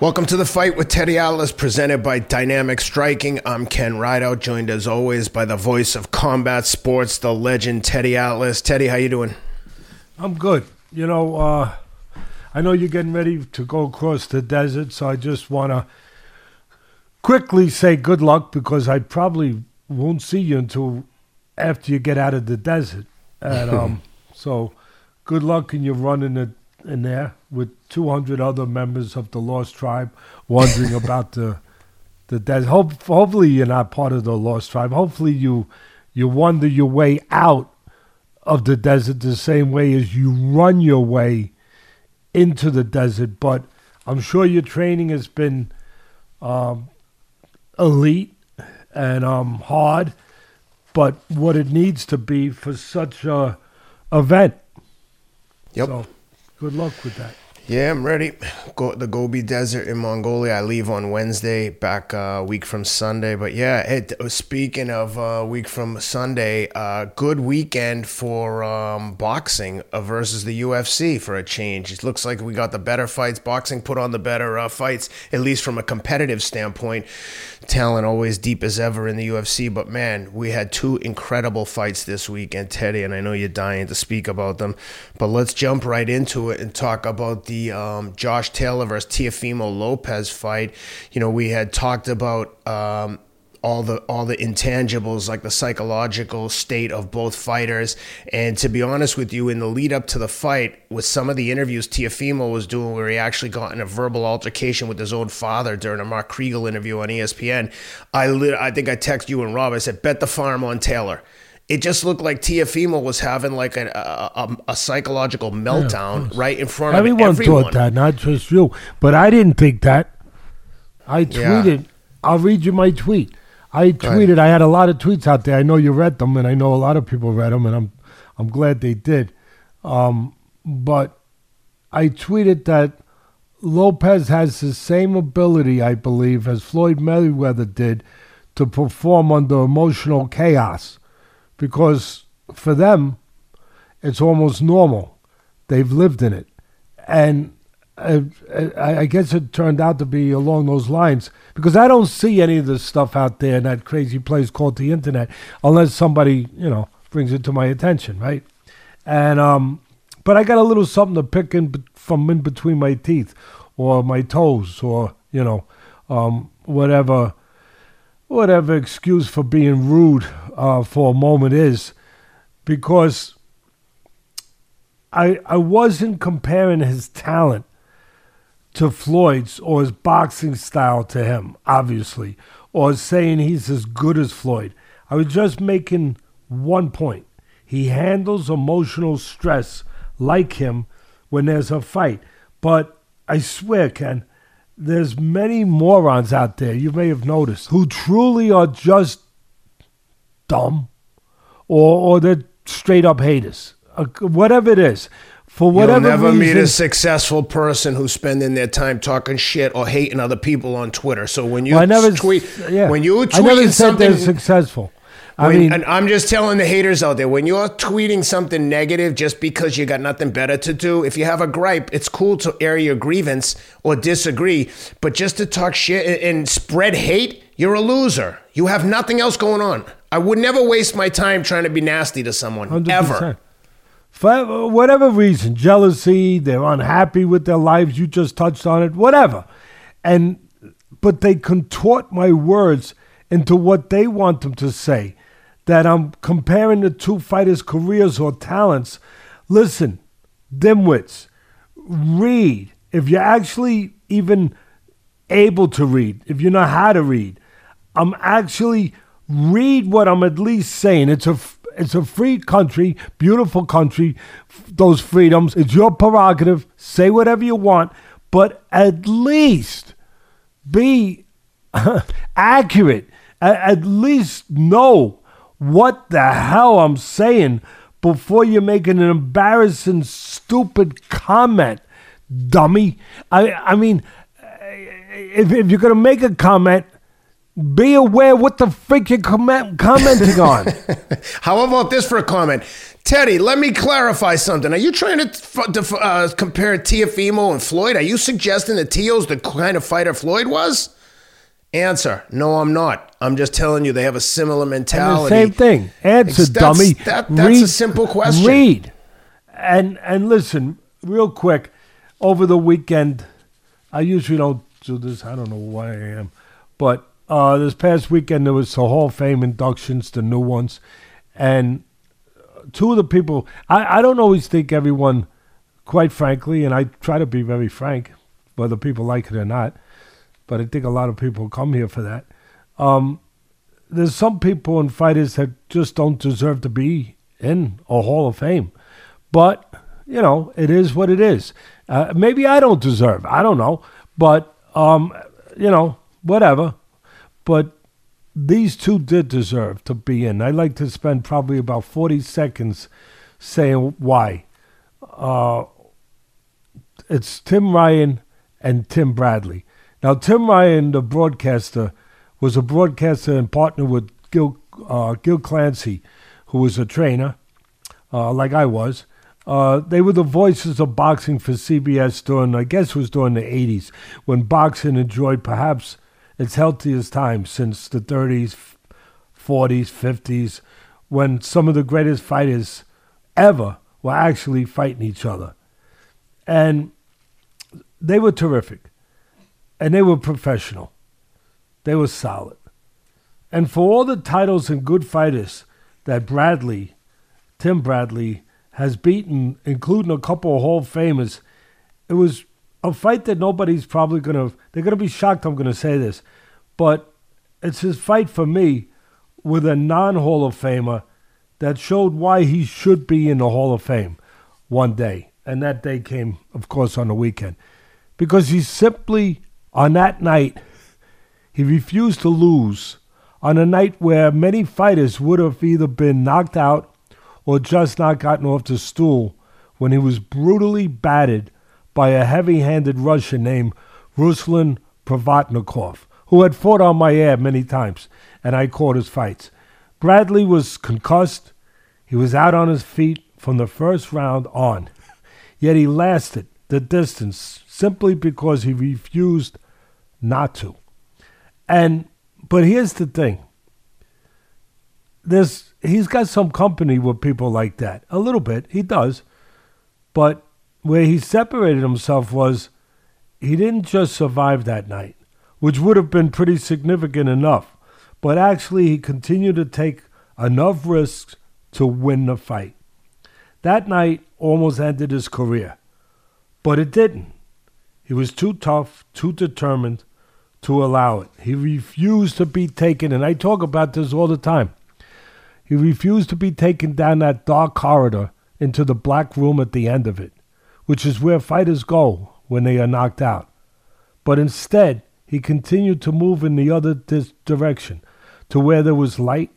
Welcome to the fight with Teddy Atlas, presented by Dynamic Striking. I'm Ken Rideout, joined as always by the voice of combat sports, the legend Teddy Atlas. Teddy, how you doing? I'm good. You know, uh, I know you're getting ready to go across the desert, so I just want to quickly say good luck because I probably won't see you until after you get out of the desert. And um, so, good luck in your run in the in there with 200 other members of the Lost Tribe wondering about the the desert. Hope, hopefully, you're not part of the Lost Tribe. Hopefully, you you wander your way out of the desert the same way as you run your way into the desert. But I'm sure your training has been um, elite and um, hard, but what it needs to be for such a event. Yep. So, good luck with that. Yeah, I'm ready. Go the Gobi Desert in Mongolia. I leave on Wednesday, back a week from Sunday. But yeah, it, speaking of a week from Sunday, uh, good weekend for um, boxing uh, versus the UFC for a change. It looks like we got the better fights. Boxing put on the better uh, fights, at least from a competitive standpoint. Talent always deep as ever in the UFC. But man, we had two incredible fights this weekend, Teddy, and I know you're dying to speak about them. But let's jump right into it and talk about the um, Josh Taylor versus Teofimo Lopez fight, you know, we had talked about um, all the all the intangibles like the psychological state of both fighters. And to be honest with you in the lead up to the fight with some of the interviews Teofimo was doing where he actually got in a verbal altercation with his own father during a Mark Kriegel interview on ESPN I lit, I think I texted you and Rob I said bet the farm on Taylor it just looked like Teofimo was having like a, a, a psychological meltdown yeah, right in front of everyone of everyone. thought that, not just you. But I didn't think that. I tweeted. Yeah. I'll read you my tweet. I tweeted. I had a lot of tweets out there. I know you read them, and I know a lot of people read them, and I'm I'm glad they did. Um, but I tweeted that Lopez has the same ability, I believe, as Floyd Mayweather did to perform under emotional chaos because for them, it's almost normal. They've lived in it. And I, I, guess it turned out to be along those lines because I don't see any of this stuff out there in that crazy place called the internet unless somebody, you know, brings it to my attention, right? And, um, but I got a little something to pick in from in between my teeth or my toes or, you know, um, whatever whatever excuse for being rude uh, for a moment is, because I I wasn't comparing his talent to Floyd's or his boxing style to him, obviously, or saying he's as good as Floyd. I was just making one point. He handles emotional stress like him when there's a fight. But I swear, Ken, there's many morons out there, you may have noticed, who truly are just dumb or, or they're straight up haters. Uh, whatever it is. For whatever You'll never reason, meet a successful person who's spending their time talking shit or hating other people on Twitter. So when you well, I never, tweet, yeah. when you tweet I never said something, they're successful. I when, mean, and I'm just telling the haters out there when you're tweeting something negative just because you got nothing better to do, if you have a gripe, it's cool to air your grievance or disagree. But just to talk shit and spread hate, you're a loser. You have nothing else going on. I would never waste my time trying to be nasty to someone 100%. ever. For uh, whatever reason, jealousy, they're unhappy with their lives, you just touched on it, whatever. And but they contort my words into what they want them to say that I'm comparing the two fighters' careers or talents. Listen, dimwits, read. If you're actually even able to read, if you know how to read, I'm actually read what I'm at least saying. It's a it's a free country, beautiful country. Those freedoms, it's your prerogative. Say whatever you want, but at least be accurate. At least know what the hell I'm saying before you're making an embarrassing, stupid comment, dummy. I, I mean, if, if you're going to make a comment, be aware what the freak you're comment, commenting on. How about this for a comment? Teddy, let me clarify something. Are you trying to, to uh, compare Teofimo and Floyd? Are you suggesting that Teo's the kind of fighter Floyd was? Answer: No, I'm not. I'm just telling you they have a similar mentality. same thing. Answer, that's, dummy. That, that's read, a simple question. Read, and and listen real quick. Over the weekend, I usually don't do this. I don't know why I am, but uh, this past weekend there was the Hall of Fame inductions, the new ones, and two of the people, I, I don't always think everyone, quite frankly, and I try to be very frank, whether people like it or not, but I think a lot of people come here for that. Um, there's some people and fighters that just don't deserve to be in a Hall of Fame. But, you know, it is what it is. Uh, maybe I don't deserve, I don't know. But, um, you know, whatever. But these two did deserve to be in. I'd like to spend probably about 40 seconds saying why. Uh, it's Tim Ryan and Tim Bradley. Now, Tim Ryan, the broadcaster, was a broadcaster and partner with Gil, uh, Gil Clancy, who was a trainer, uh, like I was. Uh, they were the voices of boxing for CBS during, I guess, was during the 80s, when boxing enjoyed perhaps its healthiest time since the 30s, 40s, 50s, when some of the greatest fighters ever were actually fighting each other. And they were terrific. And they were professional. They were solid. And for all the titles and good fighters that Bradley, Tim Bradley, has beaten, including a couple of Hall of Famers, it was a fight that nobody's probably going to, they're to be shocked I'm going to say this, but it's his fight for me with a non Hall of Famer that showed why he should be in the Hall of Fame one day. And that day came, of course, on the weekend. Because he simply, on that night, he refused to lose on a night where many fighters would have either been knocked out or just not gotten off the stool when he was brutally battered by a heavy handed Russian named Ruslan Provodnikov, who had fought on my air many times, and I caught his fights. Bradley was concussed. He was out on his feet from the first round on, yet he lasted the distance simply because he refused not to. And but here's the thing. There's he's got some company with people like that. A little bit, he does. But where he separated himself was he didn't just survive that night, which would have been pretty significant enough, but actually he continued to take enough risks to win the fight. That night almost ended his career, but it didn't. He was too tough, too determined to allow it. He refused to be taken, and I talk about this all the time. He refused to be taken down that dark corridor into the black room at the end of it which is where fighters go when they are knocked out. But instead, he continued to move in the other dis- direction, to where there was light,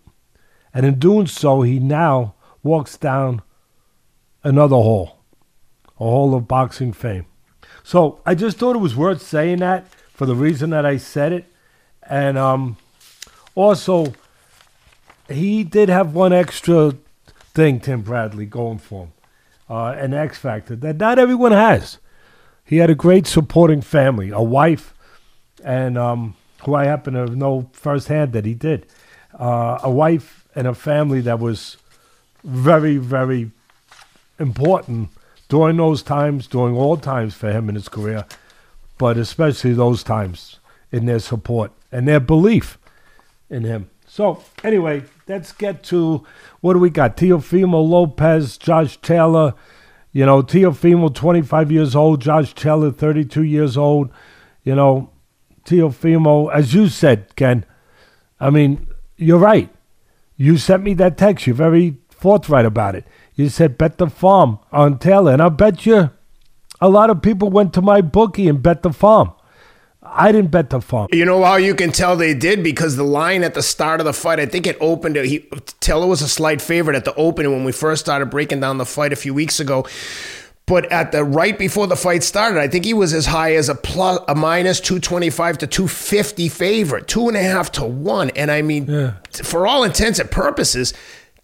and in doing so, he now walks down another hall, a hall of boxing fame. So I just thought it was worth saying that for the reason that I said it. And um, also, he did have one extra thing, Tim Bradley, going for him uh, an X factor that not everyone has. He had a great supporting family, a wife, and um, who I happen to know firsthand that he did. Uh, a wife and a family that was very, very important during those times, during all times for him in his career, but especially those times in their support and their belief in him. So, anyway, let's get to what do we got? Teofimo Lopez, Josh Taylor. You know, Teofimo, 25 years old, Josh Taylor, 32 years old. You know, Teofimo, as you said, Ken, I mean, you're right. You sent me that text. You're very forthright about it. You said bet the farm on Taylor. And I bet you a lot of people went to my bookie and bet the farm. I didn't bet the farm. You know how you can tell they did because the line at the start of the fight, I think it opened. He Taylor was a slight favorite at the opening when we first started breaking down the fight a few weeks ago. But at the right before the fight started, I think he was as high as a plus a minus two twenty five to two fifty favorite, two and a half to one. And I mean, Yeah. for all intents and purposes,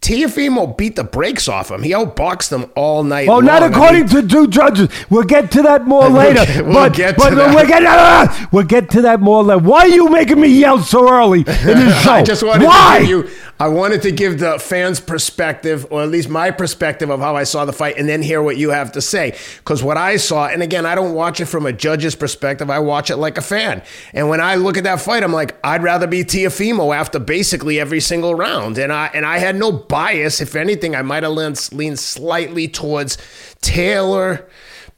Teofimo beat the brakes off him. He outboxed them all night. Oh, not long. I according mean, to two judges. We'll get to that more We'll later. get- we'll but get to but that. we'll get uh, we'll get to that more later. Why are you making me yell so early in the show? I just wanted Why? to give you. I wanted to give the fans' perspective, or at least my perspective of how I saw the fight, and then hear what you have to say. Because what I saw, and again, I don't watch it from a judge's perspective. I watch it like a fan. And when I look at that fight, I'm like, I'd rather be Teofimo after basically every single round. And I and I had no bias. If anything, I might have leaned, leaned slightly towards Taylor,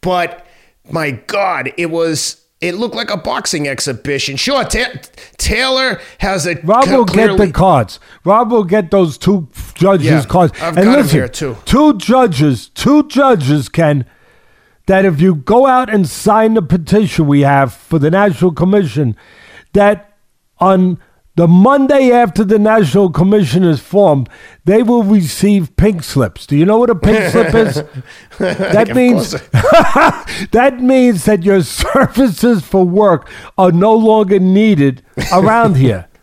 but my God, it was. It looked like a boxing exhibition. Sure, Ta- Taylor has a Rob will get the cards. Rob will get those two judges' Yeah, cards. I've and got listen, here, too. two judges, two judges Ken. that if you go out and sign the petition we have for the National Commission, that on the Monday after the National Commission is formed, they will receive pink slips. Do you know what a pink slip is? That means that means that your services for work are no longer needed around here.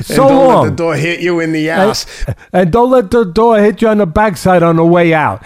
So and don't long. let the door hit you in the ass. And don't let the door hit you on the backside on the way out.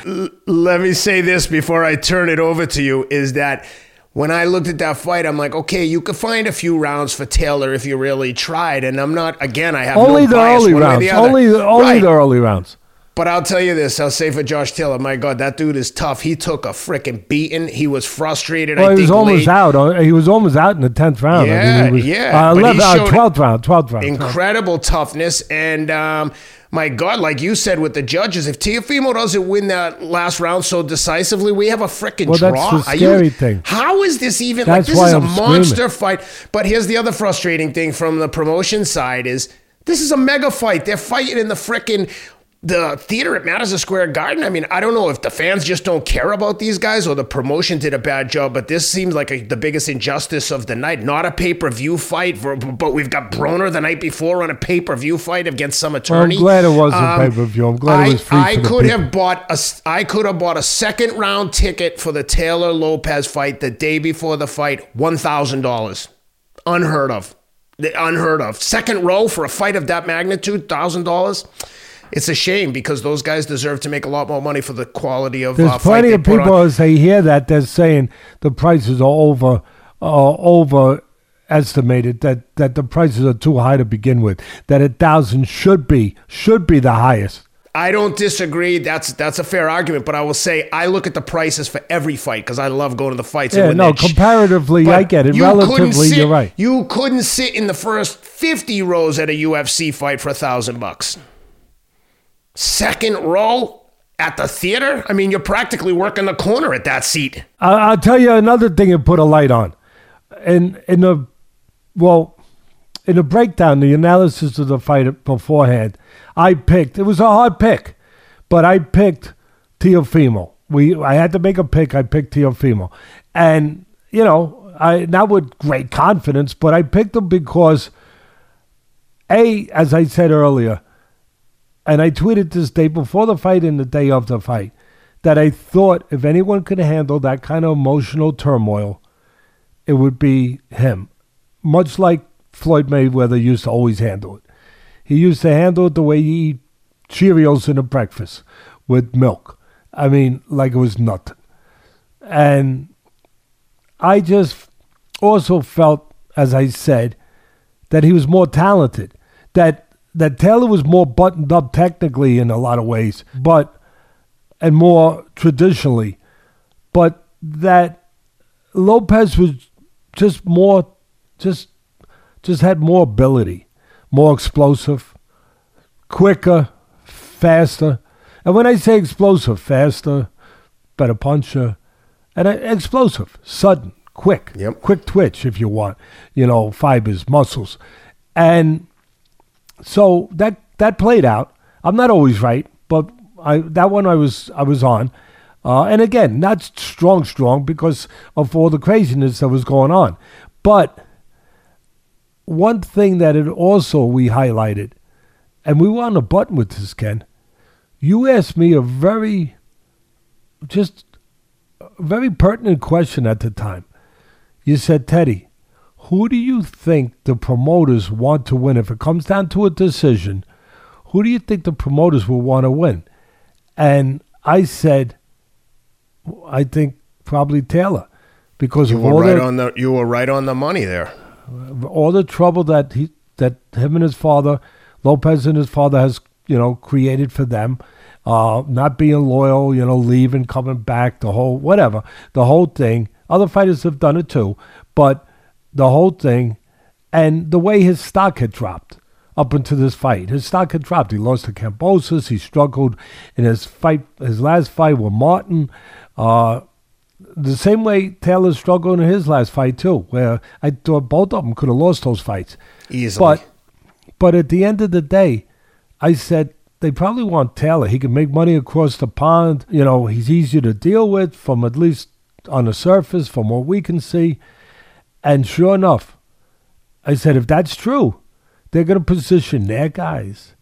Let me say this before I turn it over to you: is that when I looked at that fight, I'm like, okay, you could find a few rounds for Taylor if you really tried, and I'm not. Again, I have Only no the bias early one way or rounds. the. Only the, only Right. the early rounds. But I'll tell you this: I'll say for Josh Taylor, my God, that dude is tough. He took a freaking beating. He was frustrated. Well, I he was almost late. out. He was almost out in the tenth round. I Yeah, mean, he was, yeah, Uh, but he 11, uh, 12th round. Twelfth round. incredible toughness and um, my god like you said with the judges if Teofimo doesn't win that last round so decisively we have a freaking Well, that's draw the scary you, thing. how is this even That's like this is a I'm screaming. monster fight but here's the other frustrating thing from the promotion side is this is a mega fight they're fighting in the freaking the theater at Madison Square Garden. I mean, I don't know if the fans just don't care about these guys or the promotion did a bad job, but this seems like a, the biggest injustice of the night. Not a pay per view fight, for, but we've got Broner the night before on a pay per view fight against some Well, I'm glad it wasn't Um, pay-per-view. I'm glad I, it was free I could have bought a I could have bought a second round ticket for the Taylor Lopez fight the day before the fight, one thousand dollars, unheard of, unheard of. Second row for a fight of that magnitude, thousand dollars. It's a shame because those guys deserve to make a lot more money for the quality of There's uh, plenty of people on. as they hear that they're saying the prices are over, uh, overestimated. That that the prices are too high to begin with. That a thousand should be should be the highest. I don't disagree. That's that's a fair argument, but I will say I look at the prices for every fight because I love going to the fights. and Yeah, no, comparatively, But I get it. you Relatively, sit- you're right. You couldn't sit in the first 50 rows at a UFC fight for a thousand bucks. Second row at the theater? I mean, you're practically working the corner at that seat. I'll tell you another thing it put a light on. In in the well, in the breakdown, the analysis of the fight beforehand, I picked. It was a hard pick, but I picked Teofimo. We I had to make a pick. I picked Teofimo, and you know I not with great confidence, but I picked him because a as I said earlier, and I tweeted this day before the fight and the day of the fight that I thought if anyone could handle that kind of emotional turmoil, it would be him. Much like Floyd Mayweather used to always handle it. He used to handle it the way you eat Cheerios in a breakfast with milk. I mean, like it was nothing. And I just also felt, as I said, that he was more talented. That that Taylor was more buttoned up technically in a lot of ways, but and more traditionally, but that Lopez was just more, just just had more ability, more explosive, quicker, faster. And when I say explosive, faster, better puncher, and explosive, sudden, quick, Yep. quick twitch if you want, you know, fibers, muscles, and so that that played out. I'm not always right, but I that one I was I was on, uh, and again not strong strong because of all the craziness that was going on, but one thing that it also we highlighted, and we were on a button with this Ken. You asked me a very just a very pertinent question at the time. You said, Teddy, who do you think the promoters want to win? If it comes down to a decision, who do you think the promoters will want to win? And I said, I think probably Taylor, because You were right the, on the you were right on the money there. all the trouble that he that him and his father, Lopez and his father has you know created for them, uh, not being loyal, you know, leaving, coming back, the whole whatever, the whole thing. Other fighters have done it too, but the whole thing, and the way his stock had dropped up into this fight, his stock had dropped. He lost to Kambosos. He struggled in his fight, his last fight with Martin. Uh, the same way Taylor struggled in his last fight too, where I thought both of them could have lost those fights. Easily. But but at the end of the day, I said they probably want Taylor. He can make money across the pond. You know, he's easier to deal with from at least on the surface, from what we can see. And sure enough, I said if that's true, they're going to position their guys,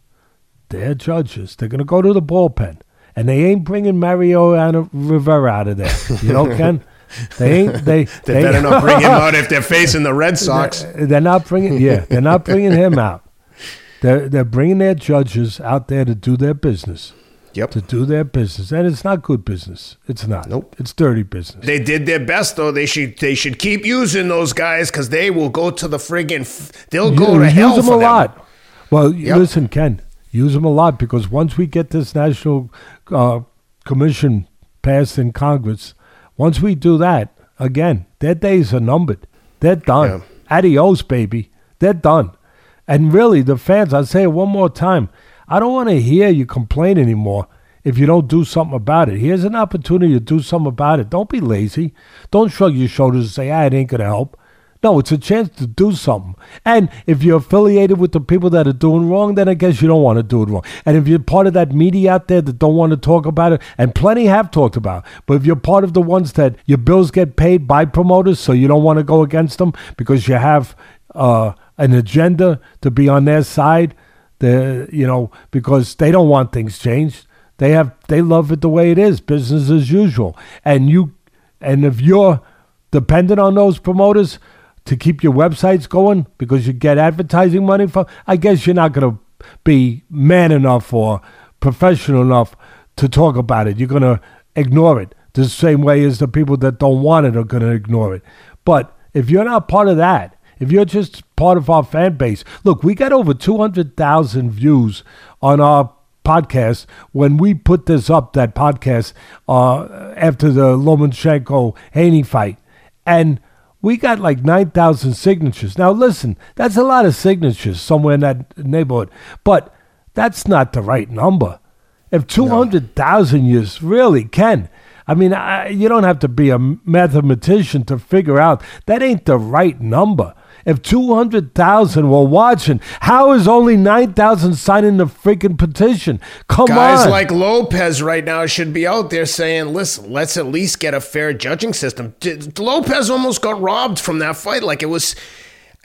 their judges. They're going to go to the bullpen, and they ain't bringing Mariano Rivera out of there. You know, Ken. They ain't. They. they, better not bring him out if they're facing the Red Sox. They're, they're not bringing. Yeah, they're not bringing him out. They're they're bringing their judges out there to do their business, Yep. to do their business, and it's not good business. It's not. Nope. It's dirty business. They did their best though. They should they should keep using those guys because they will go to the friggin' f- they'll go You- to hell use them for a them. lot. Well, Yep. listen, Ken, use them a lot because once we get this national uh, commission passed in Congress, once we do that, again, their days are numbered. They're done. Yeah. Adios, baby. They're done. And really, the fans, I'll say it one more time. I don't want to hear you complain anymore if you don't do something about it. Here's an opportunity to do something about it. Don't be lazy. Don't shrug your shoulders and say, ah, it ain't going to help. No, it's a chance to do something. And if you're affiliated with the people that are doing wrong, then I guess you don't want to do it wrong. And if you're part of that media out there that don't want to talk about it, and plenty have talked about, it, but if you're part of the ones that your bills get paid by promoters, so you don't want to go against them because you have uh, an agenda to be on their side, the you know because they don't want things changed. They have they love it the way it is, business as usual. And you and if you're dependent on those promoters to keep your websites going because you get advertising money from, I guess you're not going to be man enough or professional enough to talk about it. You're going to ignore it the same way as the people that don't want it are going to ignore it. But if you're not part of that, if you're just part of our fan base, look, we got over 200,000 views on our podcast when we put this up, that podcast, uh, after the Lomachenko Haney fight. And we got like 9,000 signatures. Now, listen, that's a lot of signatures somewhere in that neighborhood, but that's not the right number. If 200,000 years really can, I mean, I, you don't have to be a mathematician to figure out that ain't the right number. If 200,000 were watching, how is only 9,000 signing the freaking petition? Come Guys on. Guys like Lopez right now should be out there saying, "Listen, let's at least get a fair judging system." D- Lopez almost got robbed from that fight. Like it was,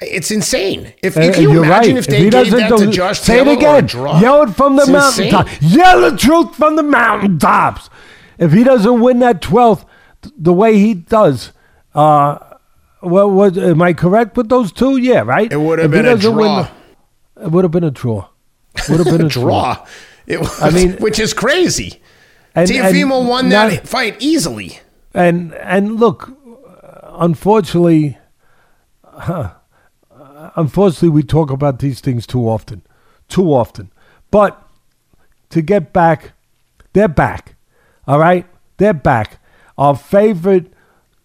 it's insane. If you can you you're imagine right. if they he gave that to Josh say Taylor it again. draw? Yell it from the mountaintop. Yell the truth from the mountaintops. If he doesn't win that 12th the way he does, uh, well, was, am I correct with those two? Yeah, right? It would have been a draw. the- it would have been a draw. Would have been a draw. draw. It was, I mean- which is crazy. And, Teofimo and won not- that fight easily. And and look, unfortunately, huh, unfortunately, we talk about these things too often, too often. But to get back, they're back. All right, they're back. Our favorite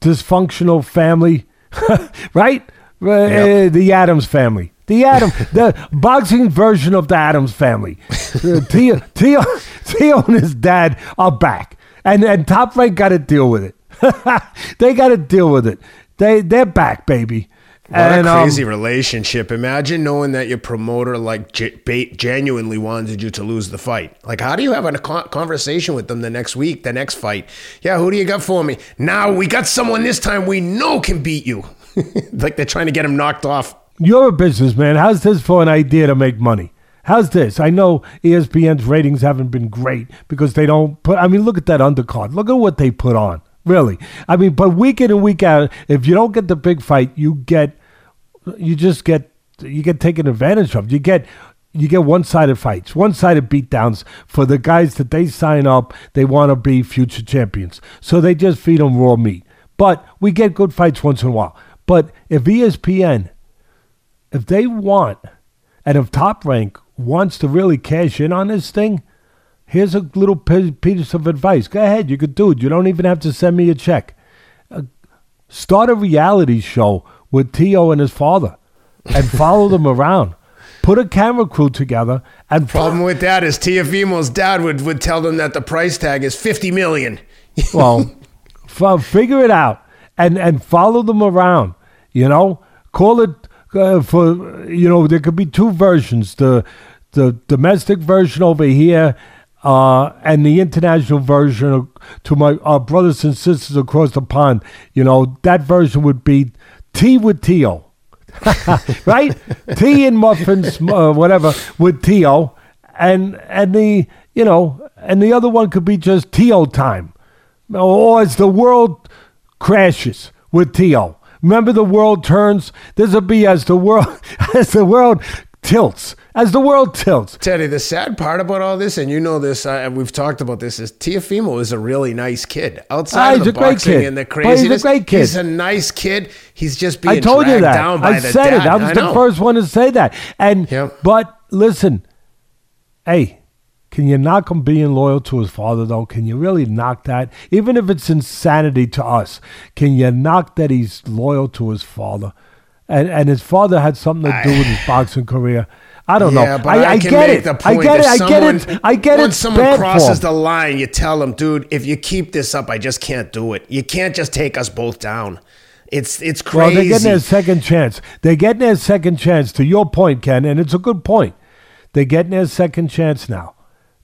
dysfunctional family, right? Uh, the Addams family. The Adam, the boxing version of the Addams family. Uh, Tio, Tio, Tio and his dad are back, and and Top Rank got to deal with it. they got to deal with it. They they're back, baby. What and, a um, crazy relationship. Imagine knowing that your promoter like ba- genuinely wanted you to lose the fight. Like, how do you have a con- conversation with them the next week, the next fight? Yeah, who do you got for me? Now we got someone this time we know can beat you. like they're trying to get him knocked off. You're a businessman. How's this for an idea to make money? How's this? I know ESPN's ratings haven't been great because they don't put. I mean, look at that undercard. Look at what they put on. Really. I mean, but week in and week out, if you don't get the big fight, you get, you just get, you get taken advantage of. You get, you get one-sided fights, one-sided beatdowns for the guys that they sign up. They want to be future champions, so they just feed them raw meat. But we get good fights once in a while. But if ESPN, if they want, and if Top Rank wants to really cash in on this thing, here's a little piece of advice. Go ahead, you could do it. You don't even have to send me a check. Uh, start a reality show with Tio and his father, and follow them around. Put a camera crew together and problem with that is Teofimo's dad would, would tell them that the price tag is fifty million. well, f- figure it out and and follow them around. You know, call it uh, for you know there could be two versions: the the domestic version over here. Uh, and the international version to my uh, brothers and sisters across the pond, you know, that version would be tea with Tio. right? Tea and muffins, uh, whatever, with Tio, and and the you know, and the other one could be just Tio time, or as the world crashes with Tio. Remember, the world turns. This will be as the world as the world tilts. As the world tilts. Teddy, the sad part about all this, and you know this, uh, we've talked about this, is Teofimo is a really nice kid. Outside ah, of the boxing and the craziness, he's a great kid. He's a nice kid. He's just being I told you that. I said dad. it. I was I the first one to say that. And yep. but listen, hey, can you knock him being loyal to his father, though? Can you really knock that? Even if it's insanity to us, can you knock that he's loyal to his father? And, and his father had something to do with his boxing career. I don't yeah, know. But I, I, I get it. I get it. I get it. I get it. Once someone crosses the line, you tell them, dude, if you keep this up, I just can't do it. You can't just take us both down. It's it's crazy. Well, they're getting their second chance. They're getting their second chance. To your point, Ken, and it's a good point. They're getting their second chance now.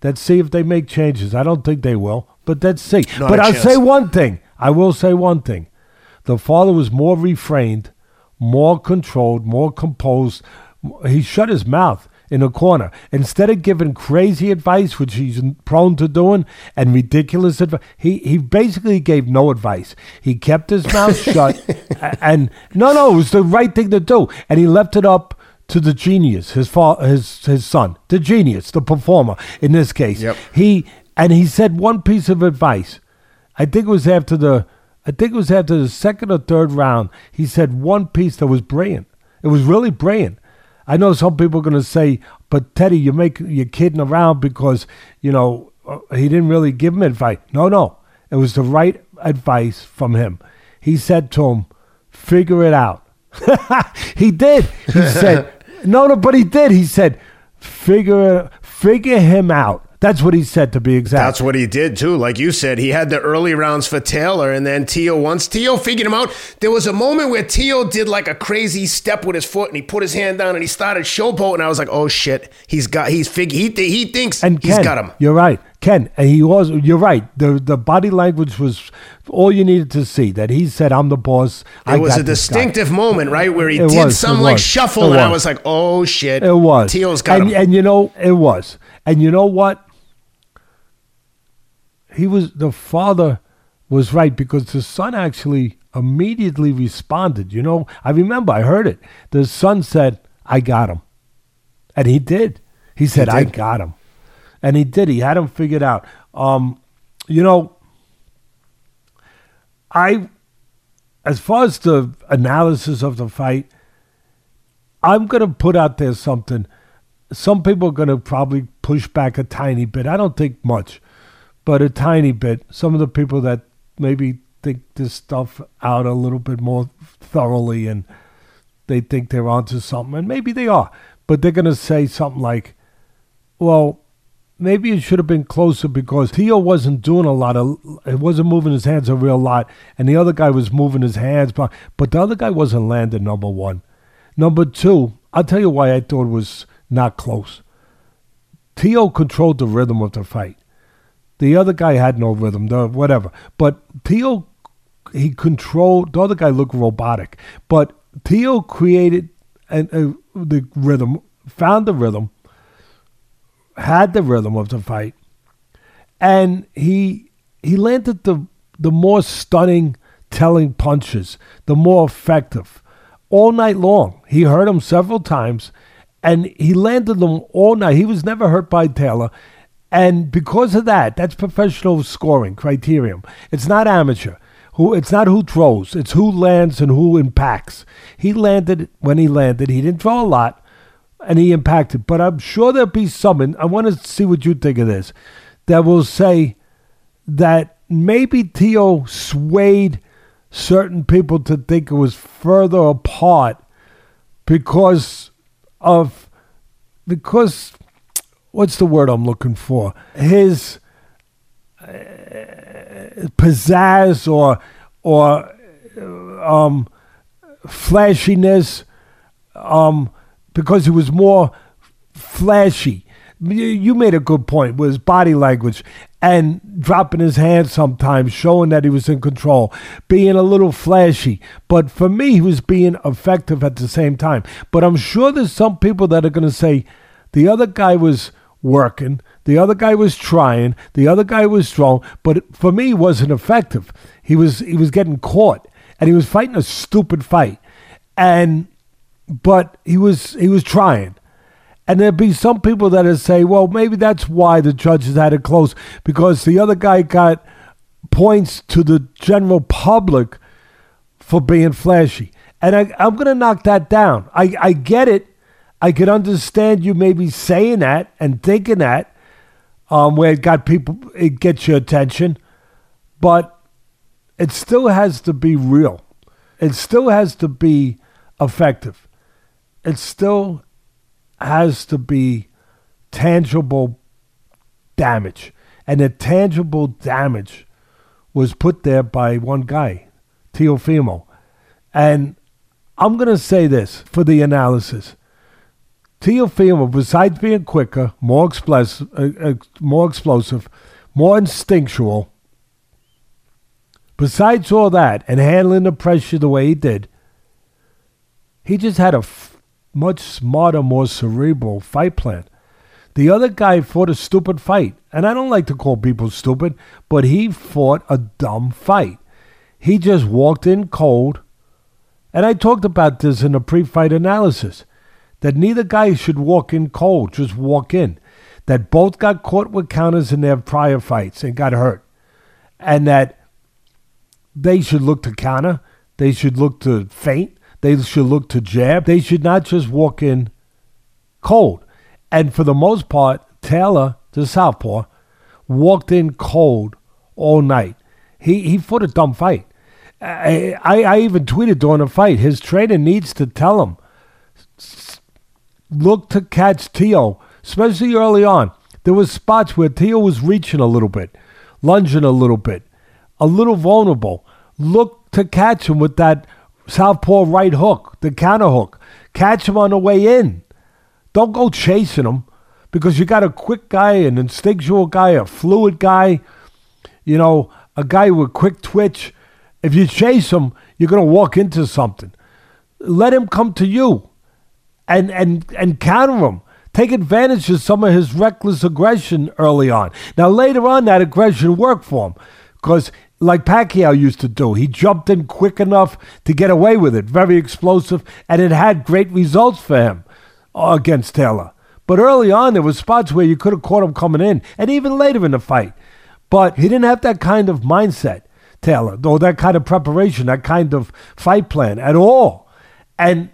Let's see if they make changes. I don't think they will, but let's see. Not but I'll chance. say one thing. I will say one thing. The father was more refrained, more controlled, more composed. He shut his mouth in a corner. Instead of giving crazy advice, which he's prone to doing, and ridiculous advice, he, he basically gave no advice. He kept his mouth shut. and no, no, it was the right thing to do. And he left it up to the genius, his fa- his his son, the genius, the performer in this case. Yep. He and he said one piece of advice. I think it was after the I think it was after the second or third round. He said one piece that was brilliant. It was really brilliant. I know some people are going to say, "But Teddy, you make you're kidding around because you know uh, he didn't really give him advice." No, no, it was the right advice from him. He said to him, "Figure it out." he did. He said, no, no, but he did. He said, figure figure him out. That's what he said to be exact. That's what he did too. Like you said, he had the early rounds for Taylor, and then Tio once Tio figured him out. There was a moment where Tio did like a crazy step with his foot, and he put his hand down and he started showboat, and I was like, oh shit, he's got he's fig he th- he thinks and Ken, he's got him. You're right, Ken. And he was. You're right. The the body language was all you needed to see. That he said, "I'm the boss." It I was a distinctive moment, right, where he it did was, some like shuffle, and I was like, "Oh shit!" It was. Tio's got and, him. And you know, it was. And you know what? He was the father was right because the son actually immediately responded. You know, I remember I heard it. The son said, "I got him," and he did. He said, he "I got him," and he did. He had him figured out. Um, you know, I, as far as the analysis of the fight, I'm gonna put out there something. Some people are gonna probably push back a tiny bit. I don't think much but a tiny bit. Some of the people that maybe think this stuff out a little bit more thoroughly and they think they're onto something, and maybe they are, but they're going to say something like, well, maybe it should have been closer because Tio wasn't doing a lot of, it wasn't moving his hands a real lot, and the other guy was moving his hands, but, but the other guy wasn't landing, number one. Number two, I'll tell you why I thought it was not close. Tio controlled the rhythm of the fight. The other guy had no rhythm, the, whatever. But Tio, he controlled. The other guy looked robotic, but Tio created and uh, the rhythm, found the rhythm, had the rhythm of the fight, and he he landed the the more stunning, telling punches, the more effective. All night long, he hurt him several times, and he landed them all night. He was never hurt by Taylor. And because of that, that's professional scoring criterion. It's not amateur. Who it's not who throws, it's who lands and who impacts. He landed when he landed. He didn't throw a lot, and he impacted. But I'm sure there'll be someone. I want to see what you think of this. That will say that maybe Teo swayed certain people to think it was further apart because of because what's the word I'm looking for? His uh, pizzazz or or um, flashiness, um, because he was more flashy. You made a good point with his body language and dropping his hands sometimes, showing that he was in control, being a little flashy. But for me, he was being effective at the same time. But I'm sure there's some people that are going to say the other guy was working. The other guy was trying. The other guy was strong, but for me, wasn't effective. He was he was getting caught, and he was fighting a stupid fight, and but he was he was trying. And there'd be some people that say, well, maybe that's why the judges had it close because the other guy got points to the general public for being flashy. And I, I'm going to knock that down. I, I get it I could understand you maybe saying that and thinking that, um, where it got people, it gets your attention, but it still has to be real. It still has to be effective. It still has to be tangible damage. And the tangible damage was put there by one guy, Teofimo. And I'm going to say this for the analysis. Teofimo, besides being quicker, more explosive, uh, uh, more explosive, more instinctual, besides all that, and handling the pressure the way he did, he just had a f- much smarter, more cerebral fight plan. The other guy fought a stupid fight, and I don't like to call people stupid, but he fought a dumb fight. He just walked in cold, and I talked about this in the pre-fight analysis that neither guy should walk in cold, just walk in. That both got caught with counters in their prior fights and got hurt. And that they should look to counter, they should look to feint, they should look to jab. They should not just walk in cold. And for the most part, Taylor, the southpaw, walked in cold all night. He he fought a dumb fight. I, I, I even tweeted during the fight. His trainer needs to tell him look to catch Teo, especially early on. There was spots where Teo was reaching a little bit, lunging a little bit, a little vulnerable. Look to catch him with that southpaw right hook, the counter hook. Catch him on the way in. Don't go chasing him because you got a quick guy, an instinctual guy, a fluid guy, you know, a guy with quick twitch. If you chase him, you're going to walk into something. Let him come to you and and and counter him. Take advantage of some of his reckless aggression early on. Now later on, that aggression worked for him because, like Pacquiao used to do, he jumped in quick enough to get away with it. Very explosive, and it had great results for him uh, against Taylor. But early on, there were spots where you could have caught him coming in, and even later in the fight. But he didn't have that kind of mindset, Taylor, or that kind of preparation, that kind of fight plan at all. And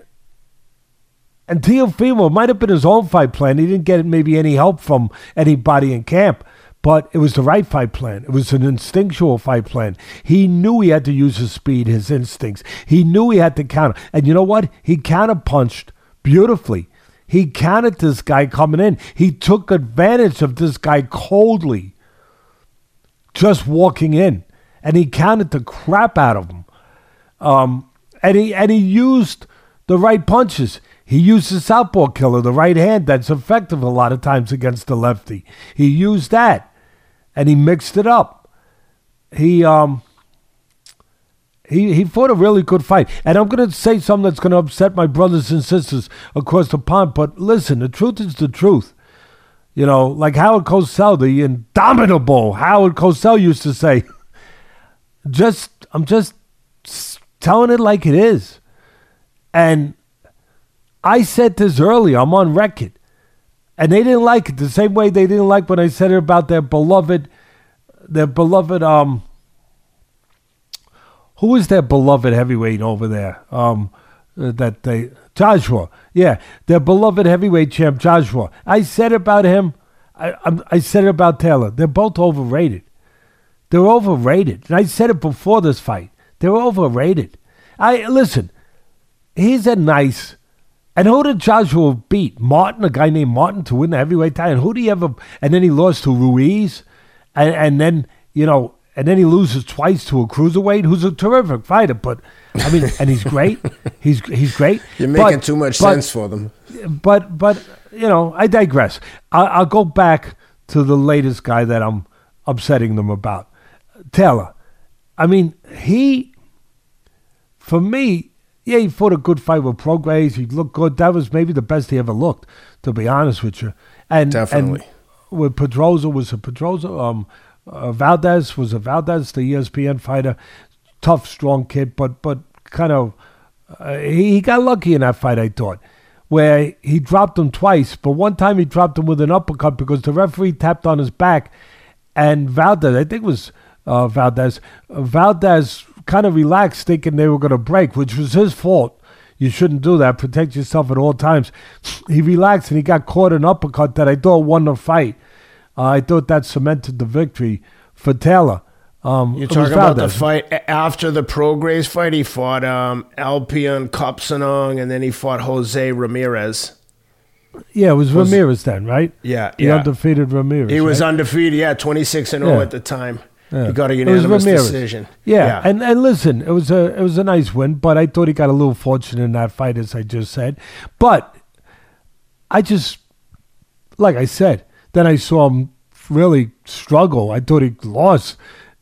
and Teofimo might have been his own fight plan. He didn't get maybe any help from anybody in camp, but it was the right fight plan. It was an instinctual fight plan. He knew he had to use his speed, his instincts. He knew he had to counter. And you know what? He counter punched beautifully. He counted this guy coming in. He took advantage of this guy coldly, just walking in, and he counted the crap out of him. Um, and he and he used the right punches. He used the southpaw killer, the right hand that's effective a lot of times against the lefty. He used that and he mixed it up. He um he he fought a really good fight. And I'm gonna say something that's gonna upset my brothers and sisters across the pond, but listen, the truth is the truth. You know, like Howard Cosell, the indomitable Howard Cosell used to say, just I'm just telling it like it is. And I said this earlier, I'm on record. And they didn't like it the same way they didn't like when I said it about their beloved their beloved um who is their beloved heavyweight over there? Um that they Joshua. Yeah, their beloved heavyweight champ Joshua. I said about him I, I, I said it about Taylor. They're both overrated. They're overrated. And I said it before this fight. They're overrated. I listen. He's a nice. And who did Joshua beat? Martin, a guy named Martin, to win the heavyweight title. And who did he ever? And then he lost to Ruiz, and and then you know, and then he loses twice to a cruiserweight, who's a terrific fighter. But I mean, and he's great. He's he's great. You're making but, too much but, sense for them. But but you know, I digress. I'll, I'll go back to the latest guy that I'm upsetting them about, Taylor. I mean, he, for me, yeah, he fought a good fight with Prograis. He looked good. That was maybe the best he ever looked, to be honest with you. And definitely, and with Pedrosa was a Pedrosa. Um, uh, Valdez was a Valdez, the ESPN fighter, tough, strong kid, but but kind of uh, he, he got lucky in that fight. I thought where he dropped him twice, but one time he dropped him with an uppercut because the referee tapped on his back, and Valdez, I think it was uh, Valdez, uh, Valdez kind of relaxed, thinking they were going to break, which was his fault. You shouldn't do that. Protect yourself at all times. He relaxed and he got caught an uppercut that I thought won the fight. Uh, I thought that cemented the victory for Taylor. Um, You're talking about the fight after the Prograis fight. He fought um, Apinun Khongsong, and then he fought Jose Ramirez. Yeah, it was, was Ramirez then, right? Yeah, the yeah. undefeated Ramirez. He was right? undefeated. Yeah, twenty six and zero oh at the time. Yeah. He got a unanimous decision. Yeah. yeah, and and listen, it was a it was a nice win, but I thought he got a little fortunate in that fight, as I just said. But I just, like I said, then I saw him really struggle. I thought he lost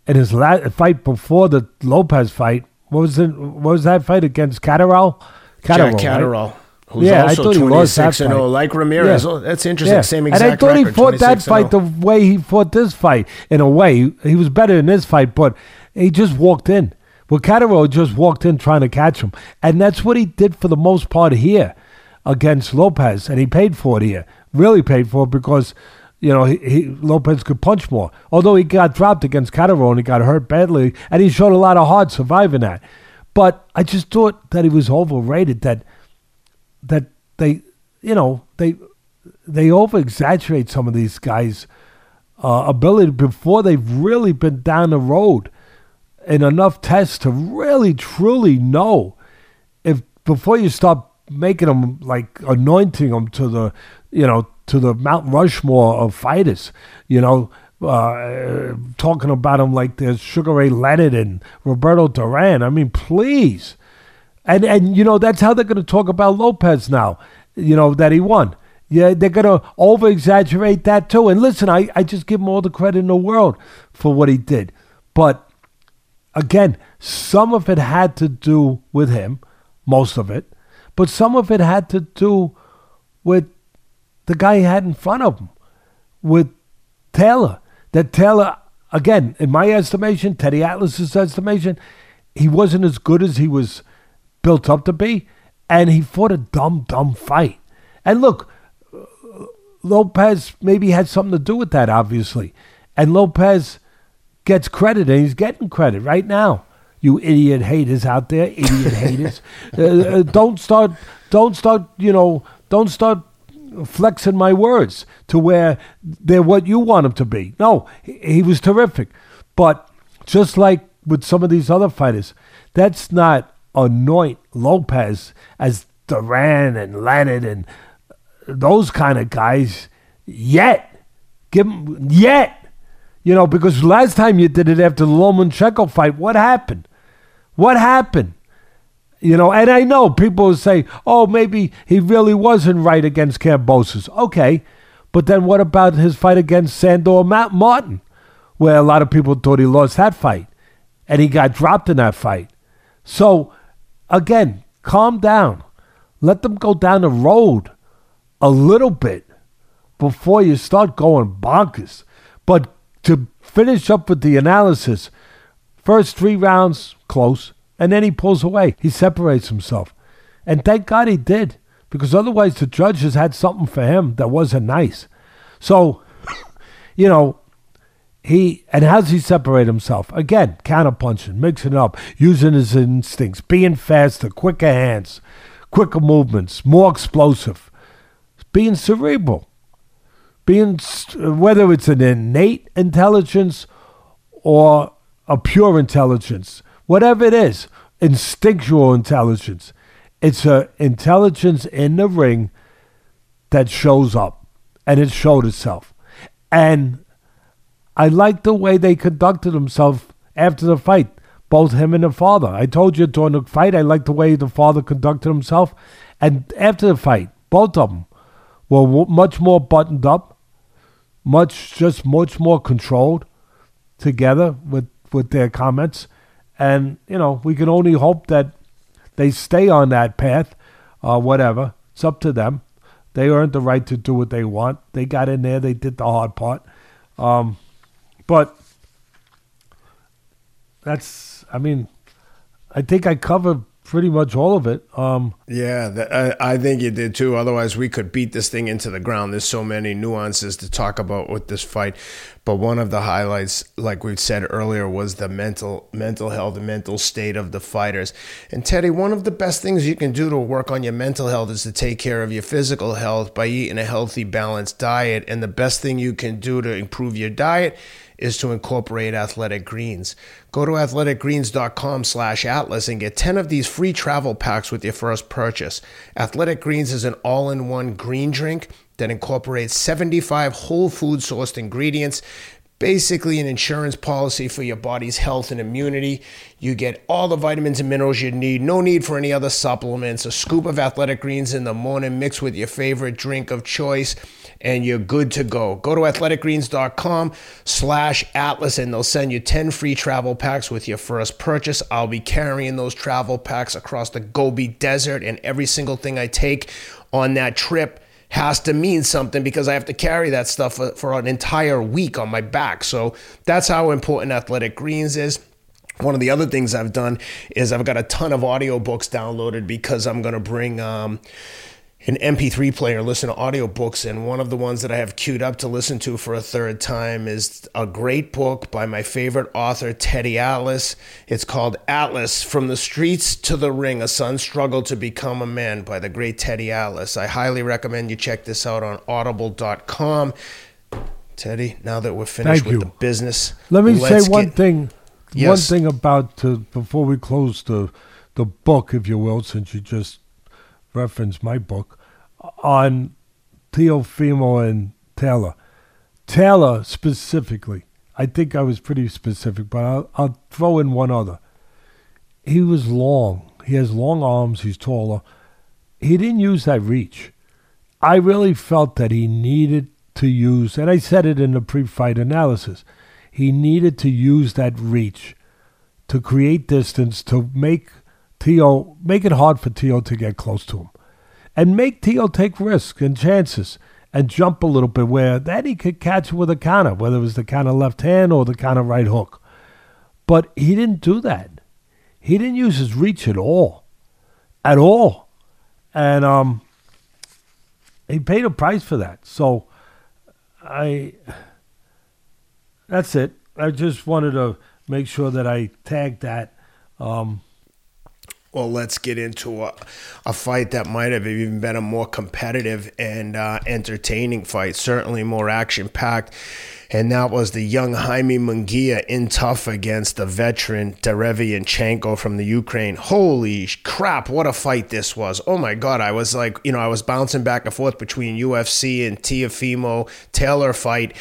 in his last fight before the Lopez fight. What was it? What was that fight against Catterall? Catterall. Jack Catterall. Right? Who's yeah, also I thought he lost that oh, fight. Oh, like Ramirez. Yeah. Oh, that's interesting. Yeah. Same exact And I thought record, he fought that oh. fight the way he fought this fight. In a way, he was better in this fight, but he just walked in. Well, Catterall just walked in trying to catch him, and that's what he did for the most part here against Lopez, and he paid for it here. Really paid for it because you know, he, he, Lopez could punch more. Although he got dropped against Catterall and he got hurt badly, and he showed a lot of heart surviving that. But I just thought that he was overrated. That that they, you know, they they over exaggerate some of these guys' uh, ability before they've really been down the road in enough tests to really truly know if before you start making them like anointing them to the, you know to the Mount Rushmore of fighters, you know, uh, talking about them like there's Sugar Ray Leonard and Roberto Duran. I mean, please. And, and you know, that's how they're going to talk about Lopez now, you know, that he won. Yeah, they're going to over exaggerate that too. And listen, I, I just give him all the credit in the world for what he did. But again, some of it had to do with him, most of it, but some of it had to do with the guy he had in front of him with Taylor. That Taylor, again, in my estimation, Teddy Atlas's estimation, he wasn't as good as he was built up to be, and he fought a dumb, dumb fight. And look, Lopez maybe had something to do with that, obviously. And Lopez gets credit, and he's getting credit right now. You idiot haters out there, idiot haters. Uh, uh, don't start, don't start, you know, don't start flexing my words to where they're what you want them to be. No, he, he was terrific. But just like with some of these other fighters, that's not anoint Lopez as Duran and Leonard and those kind of guys yet. Give him yet. You know, because last time you did it after the Lomachenko fight, what happened? What happened? You know, and I know people will say, oh, maybe he really wasn't right against Kambosos. Okay, but then what about his fight against Sandor Martin, where a lot of people thought he lost that fight, and he got dropped in that fight? So, again, calm down. Let them go down the road a little bit before you start going bonkers. But to finish up with the analysis First three rounds, close. And then he pulls away. He separates himself. And thank God he did, because otherwise the judges had something for him that wasn't nice. So, you know, he and how's he separate himself? Again, counterpunching, mixing up, using his instincts, being faster, quicker hands, quicker movements, more explosive, being cerebral, being whether it's an innate intelligence or a pure intelligence, whatever it is, instinctual intelligence. It's a intelligence in the ring that shows up, and it showed itself. And I liked the way they conducted themselves after the fight, both him and the father. I told you during the fight, I liked the way the father conducted himself, and after the fight, both of them were much more buttoned up, much just much more controlled together with with their comments. And, you know, we can only hope that they stay on that path, uh, whatever. It's up to them. They earned the right to do what they want. They got in there, they did the hard part. Um, but that's, I mean, I think I covered pretty much all of it. Um, yeah, I, I, think you did too. Otherwise, we could beat this thing into the ground. There's so many nuances to talk about with this fight. But one of the highlights, like we said earlier, was the mental mental health, mental state of the fighters. And Teddy, one of the best things you can do to work on your mental health is to take care of your physical health by eating a healthy, balanced diet. And the best thing you can do to improve your diet is to incorporate athletic greens. Go to athleticgreens.com slash atlas and get 10 of these free travel packs with your first purchase. Athletic Greens is an all-in-one green drink that incorporates 75 whole food sourced ingredients basically an insurance policy for your body's health and immunity. You get all the vitamins and minerals you need. No need for any other supplements. A scoop of athletic greens in the morning mixed with your favorite drink of choice and you're good to go. Go to athleticgreens.com slash atlas and they'll send you 10 free travel packs with your first purchase. I'll be carrying those travel packs across the Gobi Desert and every single thing I take on that trip has to mean something because I have to carry that stuff for, for an entire week on my back. So that's how important Athletic Greens is. One of the other things I've done is I've got a ton of audiobooks downloaded because I'm going to bring um, an MP3 player, listen to audiobooks, and one of the ones that I have queued up to listen to for a third time is a great book by my favorite author, Teddy Atlas. It's called Atlas From the Streets to the Ring A Son's Struggle to Become a Man by the great Teddy Atlas. I highly recommend you check this out on audible.com. Teddy, now that we're finished Thank with you. the business, let me say one get, thing. Yes. One thing about before we close the the book, if you will, since you just reference my book, on Teofimo and Taylor. Taylor specifically, I think I was pretty specific, but I'll, I'll throw in one other. He was long. He has long arms. He's taller. He didn't use that reach. I really felt that he needed to use, and I said it in the pre fight analysis, he needed to use that reach to create distance to make Teo make it hard for Teo to get close to him, and make Teo take risks and chances and jump a little bit where then he could catch with a counter, whether it was the counter left hand or the counter right hook. But he didn't do that. He didn't use his reach at all, at all, and um, he paid a price for that. So, I. That's it. I just wanted to make sure that I tagged that. Um, well, let's get into a, a fight that might have even been a more competitive and uh, entertaining fight, certainly more action packed. And that was the young Jaime Munguia in tough against the veteran Derevyanchenko from the Ukraine. Holy crap, what a fight this was. Oh my God, I was like, you know, I was bouncing back and forth between UFC and Teofimo Taylor fight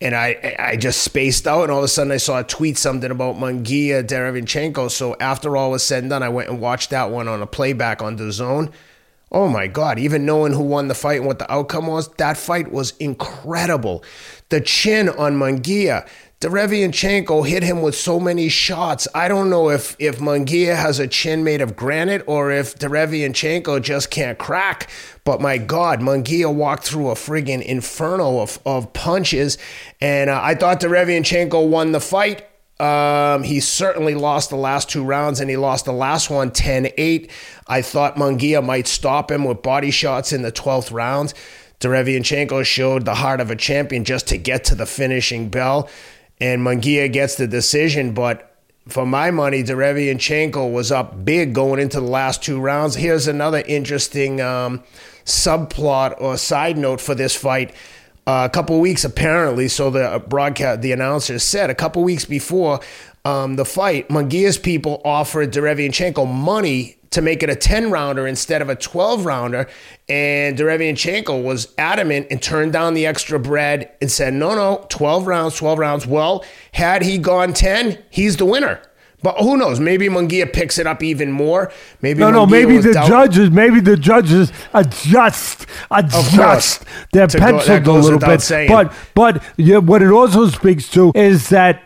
and I I just spaced out, and all of a sudden I saw a tweet something about Munguia Derevyanchenko. So after all was said and done, I went and watched that one on a playback on the zone. Oh my God! Even knowing who won the fight and what the outcome was, that fight was incredible. The chin on Munguia. Derevyanchenko hit him with so many shots. I don't know if if Munguia has a chin made of granite or if Derevyanchenko just can't crack. But my God, Munguia walked through a friggin' inferno of, of punches, and uh, I thought Derevyanchenko won the fight Um, he certainly lost the last two rounds, and he lost the last one 10 8. I thought Munguia might stop him with body shots in the 12th round. Derevyanchenko showed the heart of a champion just to get to the finishing bell, and Munguia gets the decision, but for my money, Derevyanchenko was up big going into the last two rounds. Here's another interesting um, subplot or side note for this fight. Uh, a couple weeks apparently, so the broadcast, the announcers said a couple weeks before um, the fight, Munguia's people offered Derevyanchenko money to make it a 10 rounder instead of a 12 rounder. And Derevyanchenko was adamant and turned down the extra bread and said, no, no, 12 rounds, 12 rounds. Well, had he gone 10, he's the winner. But who knows? Maybe Munguia picks it up even more. Maybe no, Munguia no. Maybe the doubt- judges, maybe the judges adjust, adjust their To go- pencil a little bit. saying. But but yeah, what it also speaks to is that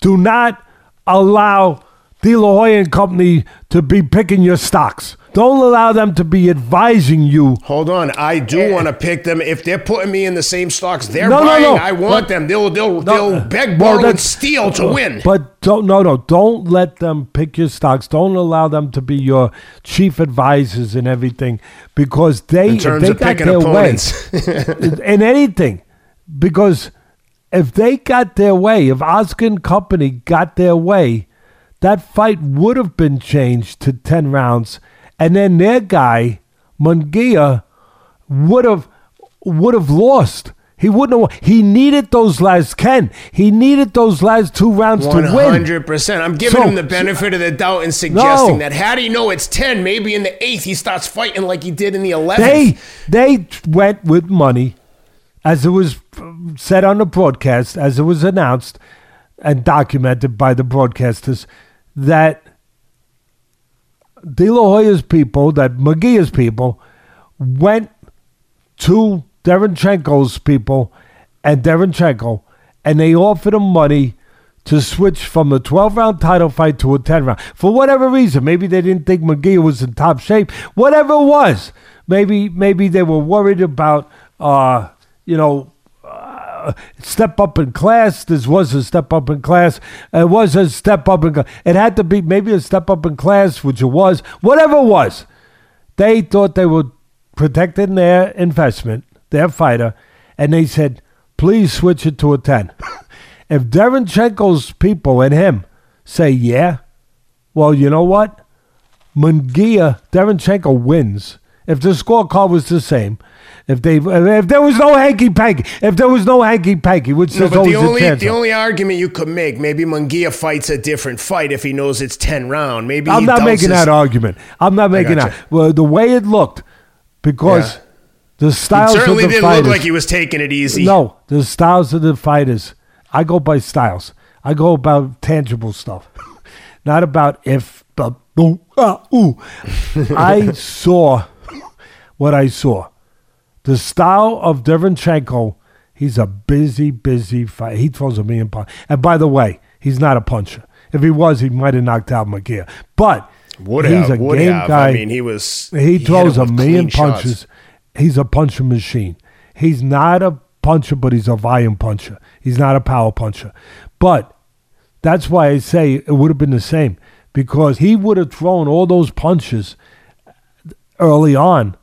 do not allow De La Hoya and Company to be picking your stocks. Don't allow them to be advising you. Hold on, I do want to pick them. If they're putting me in the same stocks they're No, no, buying, no. I want But- them. They'll they'll No, they'll beg, borrow, and steal to win. But don't no no don't let them pick your stocks. Don't allow them to be your chief advisors and everything because they in terms they of got picking their opponents, way in anything because if they got their way, if Oscar and Company got their way, that fight would have been changed to ten rounds, and then their guy Munguia would have would have lost. He wouldn't have. He needed those last Ken. He needed those last two rounds one to win. hundred percent. I'm giving So- him the benefit of the doubt and suggesting No. that do you know it's ten, maybe in the eighth he starts fighting like he did in the eleventh. They they went with money, as it was um, said on the broadcast, as it was announced and documented by the broadcasters, that De La Hoya's people, that McGee's people, went to Derenchenko's people and Derenchenko, and they offered him money to switch from a 12 round title fight to a 10 round. For whatever reason, maybe they didn't think McGee was in top shape. Whatever it was, maybe maybe they were worried about, uh, you know, uh, step up in class. This was a step up in class. It was a step up in. cla- It had to be maybe a step up in class, which it was. Whatever it was, they thought they were protecting their investment, their fighter, and they said, please switch it to a 10. if Derenchenko's people and him say, yeah, well, you know what? Munguia, Derenchenko wins. If the scorecard was the same, if they if there was no hanky panky, if there was no hanky panky, which No, there's but always the only the only argument you could make, maybe Munguia fights a different fight if he knows it's ten round. Maybe I'm not making his- that argument. I'm not making gotcha. that. Well, the way it looked, because Yeah. the It styles certainly of the didn't fighters, look like he was taking it easy. No, the styles of the fighters. I go by styles. I go about tangible stuff, not about if, but, ooh, ah, ooh. I saw what I saw. The style of Derenchenko, he's a busy, busy fight. He throws a million punches. And by the way, he's not a puncher. If he was, he might have knocked out McGear. But would he's have, a would game have. guy. I mean, he was. He hit throws a million clean shots. punches. He's a puncher machine. He's not a puncher, but he's a volume puncher. He's not a power puncher. But that's why I say it would have been the same because he would have thrown all those punches early on,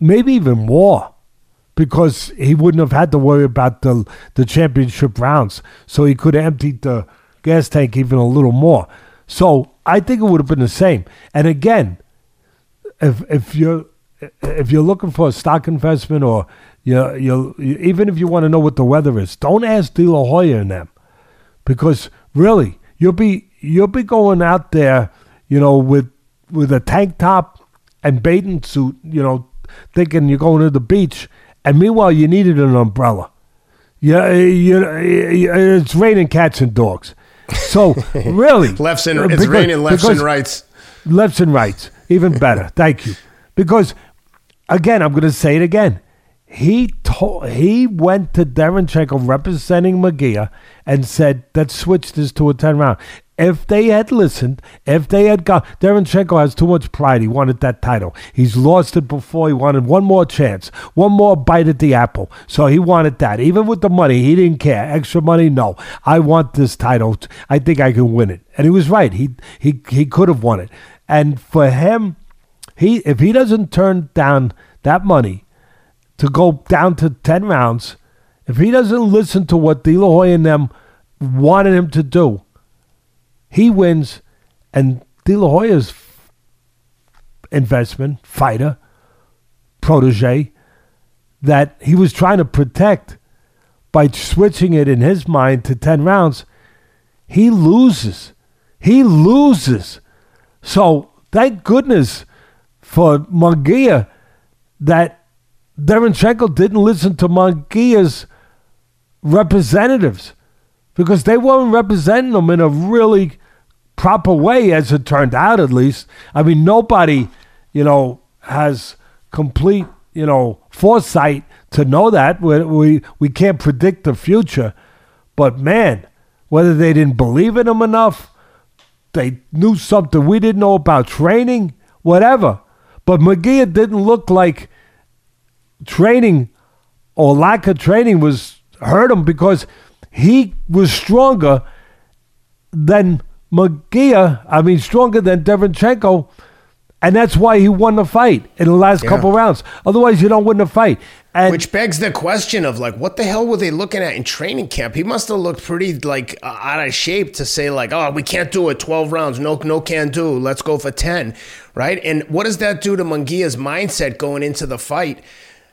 maybe even more, because he wouldn't have had to worry about the the championship rounds. So he could have emptied the gas tank even a little more. So I think it would have been the same. And again, if if you're if you're looking for a stock investment or you you even if you want to know what the weather is, don't ask De La Hoya and them because really you'll be you'll be going out there, you know, with with a tank top and bathing suit, you know, thinking you're going to the beach, and meanwhile you needed an umbrella. Yeah, you, it's raining cats and dogs. So really, Lefts and uh, it's because- raining lefts and rights. lefts and rights. Even better. Thank you. Because again, I'm going to say it again. He told, he went to Derenchenko representing Magia and said, "Let's switch this to a ten round." If they had listened, if they had gone, Derevyanchenko has too much pride. He wanted that title. He's lost it before. He wanted one more chance, one more bite at the apple. So he wanted that. Even with the money, he didn't care. Extra money, no. I want this title. I think I can win it. And he was right. He he he could have won it. And for him, he if he doesn't turn down that money to go down to ten rounds, if he doesn't listen to what De La Hoya and them wanted him to do he wins, and De La Hoya's investment, fighter, protege, that he was trying to protect by switching it in his mind to 10 rounds, he loses. He loses. So thank goodness for Munguia that Derevyanchenko didn't listen to Munguia's representatives because they weren't representing him in a really proper way, as it turned out, at least. I mean, nobody, you know, has complete, you know, foresight to know that. We, we, we can't predict the future. But man, whether they didn't believe in him enough, they knew something we didn't know about training, whatever. But Munguia didn't look like training or lack of training was hurt him because he was stronger than Munguia, I mean, stronger than Derevyanchenko, and that's why he won the fight in the last yeah. couple rounds. Otherwise, you don't win the fight. And Which begs the question of like, what the hell were they looking at in training camp? He must have looked pretty like uh, out of shape to say like, oh, we can't do it. Twelve rounds, no, no, can do. Let's go for ten, right? And what does that do to Munguia's mindset going into the fight?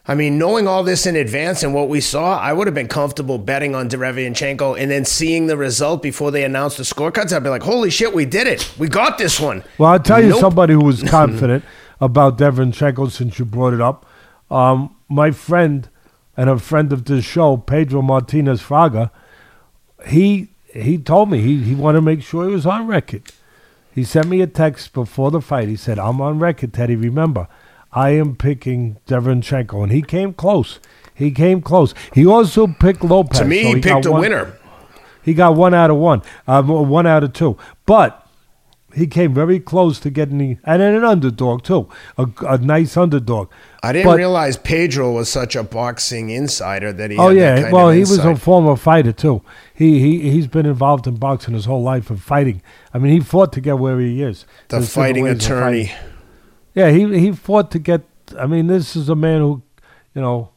I mean, knowing all this in advance and what we saw, I would have been comfortable betting on Derevyanchenko and then seeing the result before they announced the scorecards. I'd be like, holy shit, we did it. We got this one. Well, I'll tell nope. you somebody who was confident about Derevyanchenko since you brought it up. Um, my friend and a friend of this show, Pedro Martinez Fraga, he he told me he, he wanted to make sure he was on record. He sent me a text before the fight. He said, I'm on record, Teddy, remember. I am picking Derevyanchenko, and he came close. He came close. He also picked Lopez. To me, so he, he picked a one, winner. He got one out of one, um, one out of two. But he came very close to getting the and an underdog too, a, a nice underdog. I didn't but, realize Pedro was such a boxing insider that he. Oh yeah, well he was a former fighter too. He he he's been involved in boxing his whole life and fighting. I mean, he fought to get where he is. The There's fighting attorney. Yeah, he he fought to get. I mean, this is a man who, you know,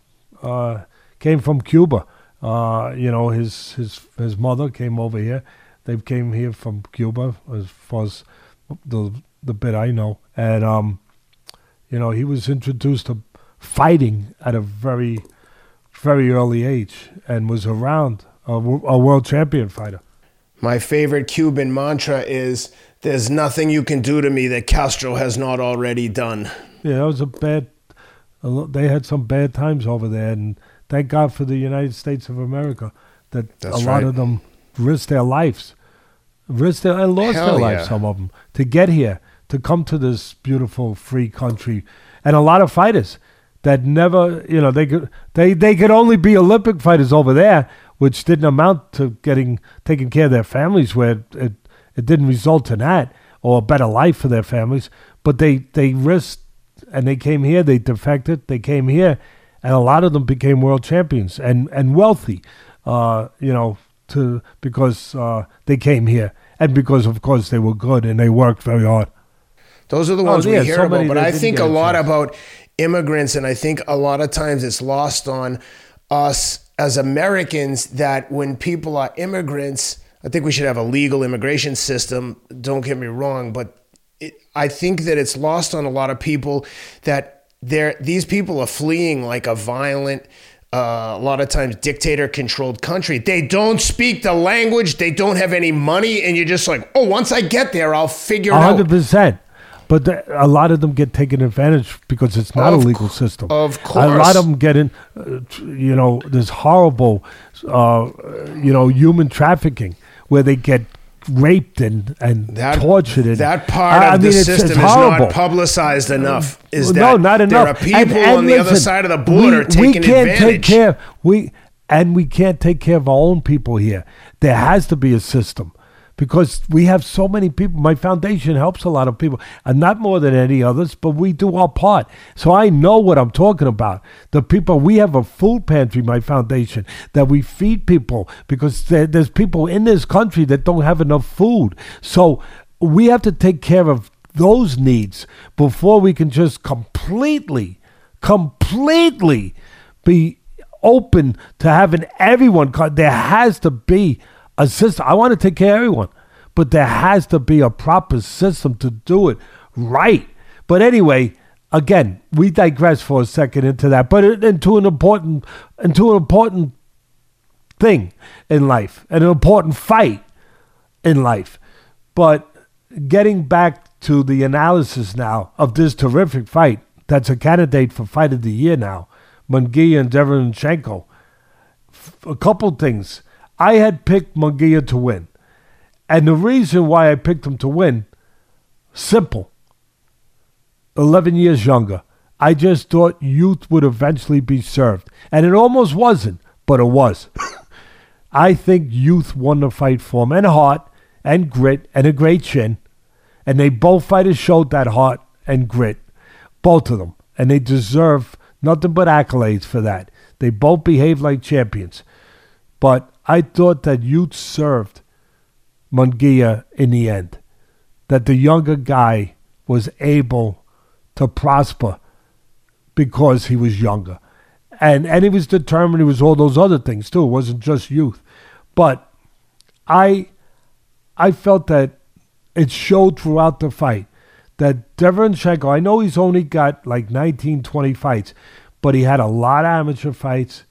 uh, came from Cuba. Uh, you know, his his his mother came over here. They came here from Cuba, as far as the the bit I know, and um, you know, he was introduced to fighting at a very very early age and was around a, a world champion fighter. My favorite Cuban mantra is there's nothing you can do to me that Castro has not already done. Yeah, that was a bad. They had some bad times over there, and thank God for the United States of America that That's a lot right. of them risked their lives, risked their and lost Hell their lives. Some of them to get here, to come to this beautiful free country, and a lot of fighters that never, you know, they could they they could only be Olympic fighters over there, which didn't amount to getting taking care of their families, where it it didn't result in that or a better life for their families. But they they risked and they came here. They defected. They came here, and a lot of them became world champions and and wealthy. Uh, you know, to because uh, they came here and because of course they were good and they worked very hard. Those are the ones oh, yeah, we hear about. But I think a lot about immigrants, and I think a lot of times it's lost on us as Americans that when people are immigrants I think we should have a legal immigration system. Don't get me wrong, but it, I think that it's lost on a lot of people that they're, these people are fleeing like a violent, uh, a lot of times dictator controlled country. They don't speak the language, they don't have any money, and you're just like, oh, once I get there, I'll figure 100%. out. 100%. But a lot of them get taken advantage because it's not of a legal system. Of course, a lot of them get in. Uh, you know, this horrible, uh, you know, human trafficking where they get raped and, and that, tortured. And, that part of I the mean, system it's, it's is not publicized enough. Is no, that not enough. There are people and, and on the other side of the border we, taking we can't advantage. Take care, we and we can't take care of our own people here. There has to be a system because we have so many people. My foundation helps a lot of people, and not more than any others, but we do our part. So I know what I'm talking about. The people, we have a food pantry, my foundation, that we feed people because there, there's people in this country that don't have enough food. So we have to take care of those needs before we can just completely, completely be open to having everyone. There has to be a system. I want to take care of everyone, but there has to be a proper system to do it right. But anyway, again, we digress for a second into that, but into an important, into an important thing in life, and an important fight in life. But getting back to the analysis now of this terrific fight that's a candidate for fight of the year now, Munguia and Derevyanchenko. A couple things. I had picked Munguia to win. And the reason why I picked him to win, simple. 11 years younger. I just thought youth would eventually be served. And it almost wasn't, but it was. I think youth won the fight for him, and heart, and grit, and a great chin. And they both fighters showed that heart and grit. Both of them. And they deserve nothing but accolades for that. They both behaved like champions. But I thought that youth served Munguia in the end. That the younger guy was able to prosper because he was younger. And and he was determined he was all those other things too. It wasn't just youth. But I I felt that it showed throughout the fight that Devon Derevyanchenko, I know he's only got like 19, 20 fights, but he had a lot of amateur fights.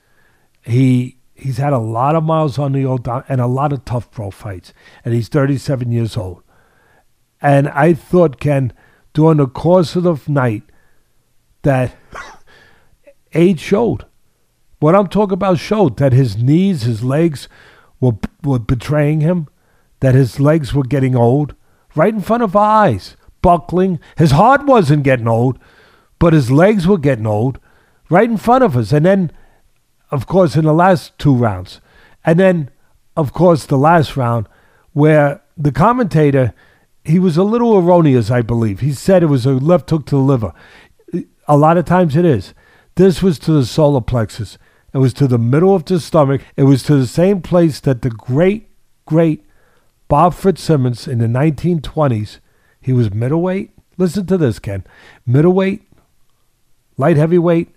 He he's had a lot of miles on the old and a lot of tough pro fights, and he's 37 years old. And I thought, Ken, during the course of the night, that age showed. What I'm talking about showed that his knees, his legs were, were betraying him, that his legs were getting old right in front of our eyes, buckling. His heart wasn't getting old, but his legs were getting old right in front of us. And then, of course, in the last two rounds. And then, of course, the last round where the commentator, he was a little erroneous, I believe. He said it was a left hook to the liver. A lot of times it is. This was to the solar plexus. It was to the middle of the stomach. It was to the same place that the great, great Bob Fitzsimmons in the 1920s, he was middleweight. Listen to this, Ken. Middleweight, light heavyweight,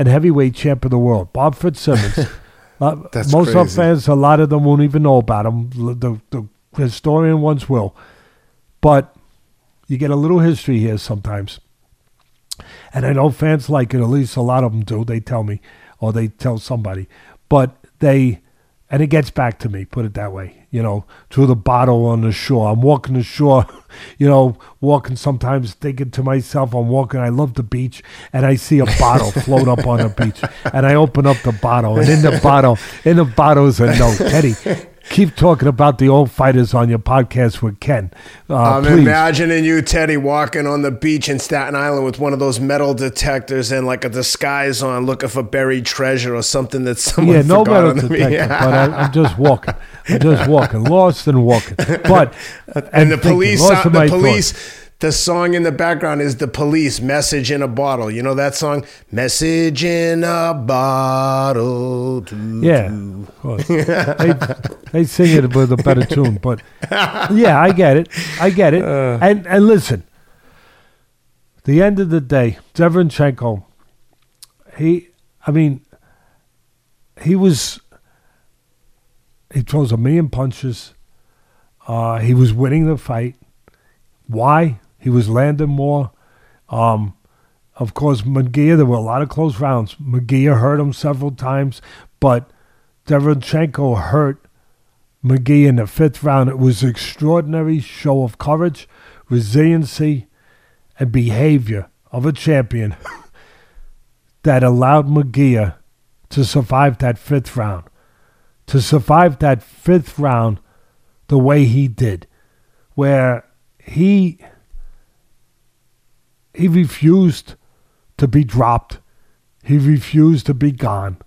and heavyweight champ of the world. Bob Fitzsimmons. uh, most crazy. of our fans, a lot of them won't even know about him. The, the historian ones will. But you get a little history here sometimes. And I know fans like it, at least a lot of them do. They tell me, or they tell somebody. But they and it gets back to me, put it that way, you know, through the bottle on the shore. I'm walking the shore, you know, walking sometimes thinking to myself, I'm walking, I love the beach, and I see a bottle float up on the beach. And I open up the bottle, and in the bottle, in the bottle is a note. Teddy, keep talking about the old fighters on your podcast with Ken. Uh, I'm please. imagining you, Teddy, walking on the beach in Staten Island with one of those metal detectors and like a disguise on, looking for buried treasure or something that someone yeah, no metal detector, yeah. but I, am just walking. I'm just walking, lost and walking. But and, and the thinking, police, the police. Thoughts the song in the background is the police message in a bottle. You know that song? Message in a bottle yeah they, they sing it with a better tune but yeah i get it. I get it. Uh, and and listen the end of the day Derevyanchenko, he i mean he was he throws a million punches. Uh, he was winning the fight. Why he was landing more. Um, of course, Munguia, there were a lot of close rounds. Munguia hurt him several times, but Derevyanchenko hurt Munguia in the fifth round. It was an extraordinary show of courage, resiliency, and behavior of a champion that allowed Munguia to survive that fifth round. To survive that fifth round the way he did, where he he refused to be dropped. He refused to be gone.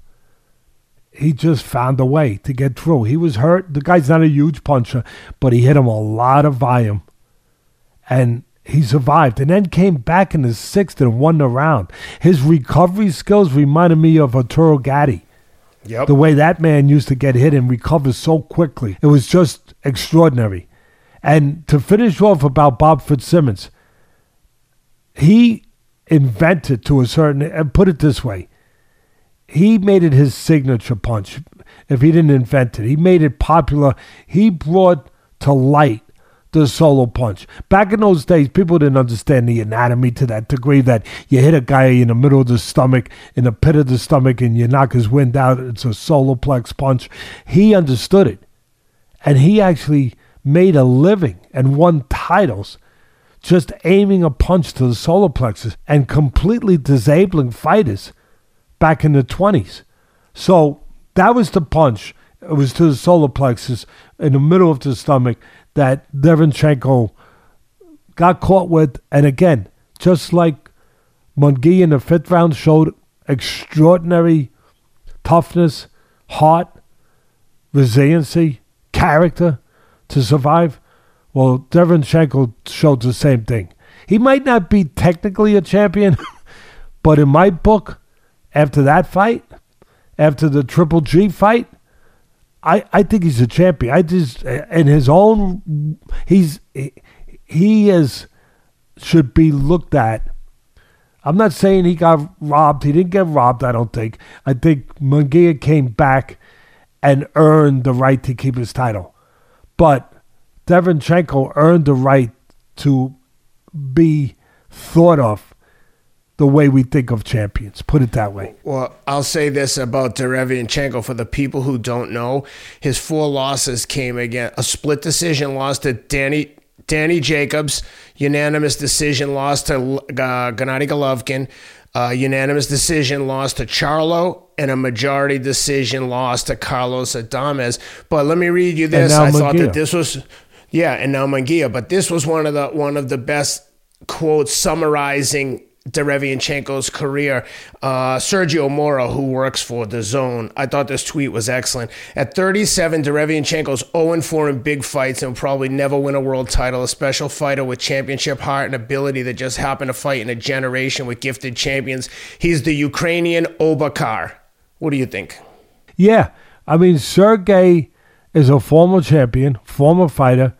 he just found a way to get through. He was hurt. The guy's not a huge puncher, but he hit him a lot of volume. And he survived and then came back in the sixth and won the round. His recovery skills reminded me of Arturo Gatti. Yep. The way that man used to get hit and recover so quickly. It was just extraordinary. And to finish off about Bob Fitzsimmons, he invented to a certain and put it this way he made it his signature punch if he didn't invent it. He made it popular. He brought to light the solo punch. Back in those days people didn't understand the anatomy to that degree that you hit a guy in the middle of the stomach in the pit of the stomach and you knock his wind out. It's a solo plex punch. He understood it. And he actually made a living and won titles just aiming a punch to the solar plexus and completely disabling fighters back in the 20s. So that was the punch. It was to the solar plexus in the middle of the stomach that Derevyanchenko got caught with. And again, just like Munguia in the fifth round showed extraordinary toughness, heart, resiliency, character to survive. Well, Derevyanchenko showed the same thing. He might not be technically a champion, but in my book, after that fight, after the Triple G fight, I, I think he's a champion. I just in his own he's he is should be looked at. I'm not saying he got robbed. He didn't get robbed. I don't think. I think Munguia came back and earned the right to keep his title, but Derevyanchenko earned the right to be thought of the way we think of champions. Put it that way. Well, I'll say this about Derevyanchenko for the people who don't know, his four losses came again a split decision loss to Danny Danny Jacobs, unanimous decision loss to uh, Gennady Golovkin, uh, unanimous decision loss to Charlo, and a majority decision loss to Carlos Adames. But let me read you this. I thought that this was yeah, and now Munguia. But this was one of the one of the best quotes summarizing Derevyanchenko's career. Uh, Sergio Mora, who works for The Zone, I thought this tweet was excellent. At 37, Derevyanchenko's 0 4 in big fights and will probably never win a world title. A special fighter with championship heart and ability that just happened to fight in a generation with gifted champions. He's the Ukrainian Oba Carr. What do you think? Yeah. I mean, Sergey is a former champion, former fighter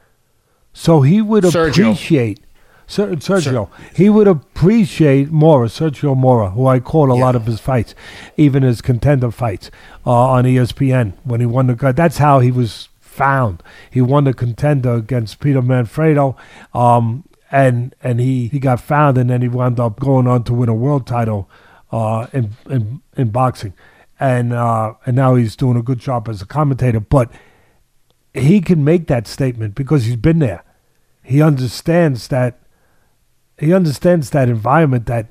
so he would Sergio. appreciate Sergio. Sergio. He would appreciate Mora, Sergio Mora, who I caught a yeah. lot of his fights, even his contender fights uh, on ESPN when he won the. That's how he was found. He won the contender against Peter Manfredo, um, and and he, he got found, and then he wound up going on to win a world title uh, in, in in boxing, and uh, and now he's doing a good job as a commentator, but he can make that statement because he's been there. He understands that he understands that environment, that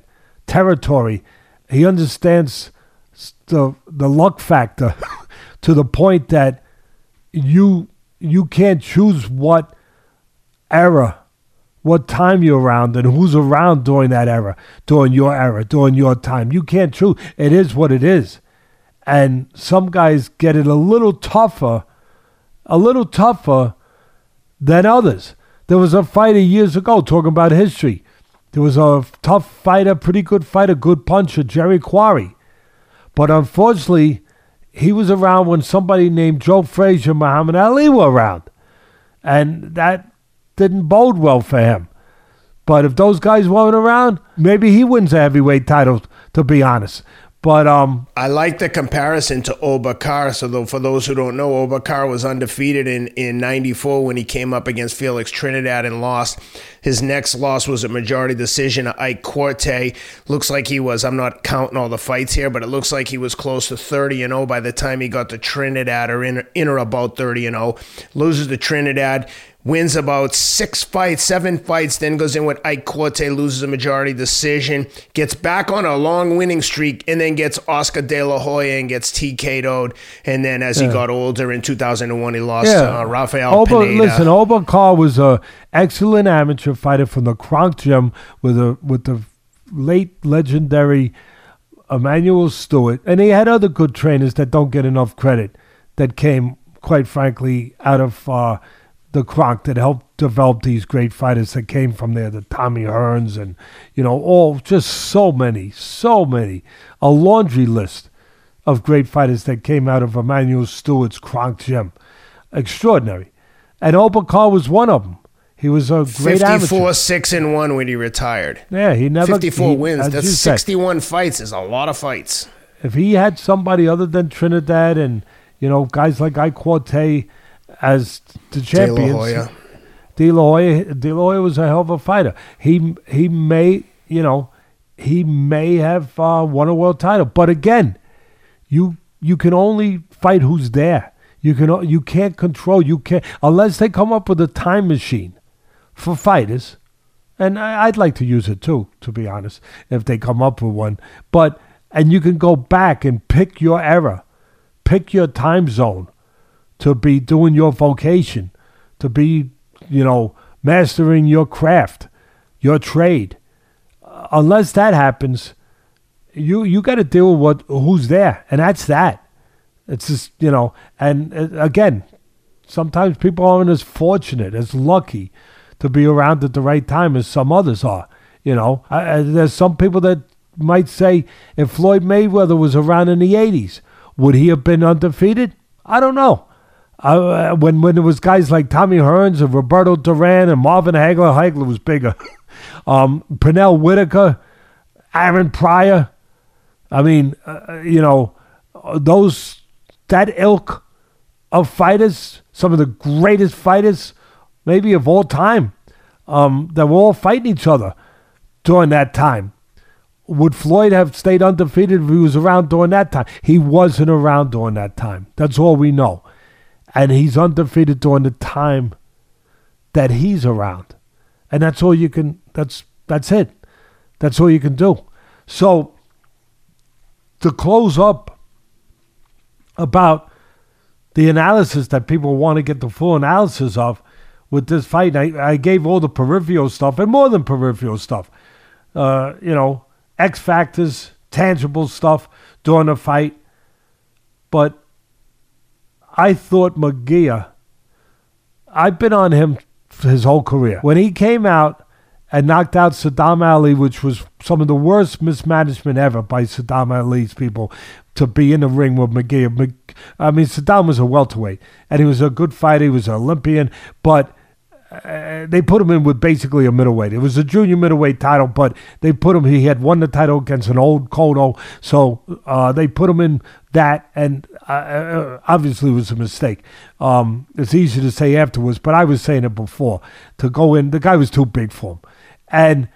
territory. He understands the the luck factor to the point that you you can't choose what era, what time you're around, and who's around during that era, during your era, during your time. You can't choose. It is what it is, and some guys get it a little tougher a little tougher than others. There was a fighter years ago talking about history. There was a tough fighter, pretty good fighter, good puncher, Jerry Quarry. But unfortunately, he was around when somebody named Joe Frazier, Muhammad Ali were around. And that didn't bode well for him. But if those guys weren't around, maybe he wins a heavyweight title, to be honest. But um, I like the comparison to Oba Carr. So, though, for those who don't know, Oba Carr was undefeated in in '94 when he came up against Felix Trinidad and lost. His next loss was a majority decision to Ike Quartey. Looks like he was. I'm not counting all the fights here, but it looks like he was close to 30 and 0 by the time he got to Trinidad, or in, in or about 30 and 0. Loses to Trinidad wins about six fights, seven fights, then goes in with Ike Quartey, loses a majority decision, gets back on a long winning streak, and then gets Oscar De La Hoya and gets TK'd. And then as yeah. he got older in 2001, he lost yeah. to uh, Rafael Oba, Pineda. Listen, Oba Carr was an excellent amateur fighter from the Kronk Gym with, a, with the late legendary Emanuel Steward, and he had other good trainers that don't get enough credit that came, quite frankly, out of uh, the Kronk that helped develop these great fighters that came from there, the Tommy Hearns and, you know, all just so many, so many. A laundry list of great fighters that came out of Emanuel Steward's Kronk gym. Extraordinary. And Oba Carr was one of them. He was a great 54, amateur. 6 and 1 when he retired. Yeah, he never 54 he, wins. That's said, 61 fights. Is a lot of fights. if he had somebody other than Trinidad and you know guys like Ike Quartey as the champions, De La Hoya. De La Hoya, De La Hoya was a hell of a fighter. He he may you know he may have uh, won a world title, but again, you you can only fight who's there. You can you can't control. You can't unless they come up with a time machine for fighters. And I'd like to use it too, to be honest, if they come up with one. But and you can go back and pick your era, pick your time zone to be doing your vocation, to be, you know, mastering your craft, your trade. Uh, unless that happens, you you got to deal with what who's there, and that's that. It's just you know, and uh, again, sometimes people aren't as fortunate, as lucky to be around at the right time as some others are. You know, I, I, there's some people that might say if Floyd Mayweather was around in the '80s, would he have been undefeated? I don't know. Uh, when when there was guys like Tommy Hearns and Roberto Duran and Marvin Hagler, Hagler was bigger. um, Pernell Whitaker, Aaron Pryor. I mean, uh, you know, uh, those that ilk of fighters, some of the greatest fighters, maybe of all time, um, that were all fighting each other during that time. Would Floyd have stayed undefeated if he was around during that time? He wasn't around during that time. That's all we know. And he's undefeated during the time that he's around. And that's all you can that's that's it. That's all you can do. So to close up about the analysis that people want to get the full analysis of with this fight. I, I gave all the peripheral stuff and more than peripheral stuff. Uh, you know, X factors, tangible stuff during the fight. But I thought McGear, I've been on him his whole career. When he came out and knocked out Sadam Ali, which was some of the worst mismanagement ever by Sadam Ali's people to be in the ring with McGee. I mean, Sadam was a welterweight, and he was a good fighter. He was an Olympian, but uh, they put him in with basically a middleweight. It was a junior middleweight title, but they put him. He had won the title against an old Cotto, so uh, they put him in that, and uh, uh, obviously it was a mistake. Um, it's easy to say afterwards, but I was saying it before. To go in, the guy was too big for him, and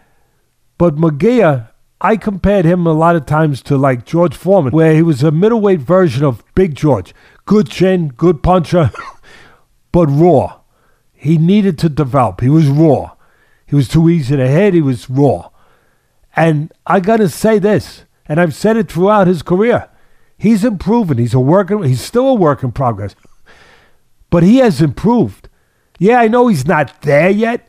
but McGear, I compared him a lot of times to like George Foreman, where he was a middleweight version of Big George. Good chin, good puncher, but raw. He needed to develop. He was raw. He was too easy to hit. He was raw. And I got to say this, and I've said it throughout his career. He's improving. He's a work. in- He's still a work in progress, but he has improved. Yeah, I know he's not there yet.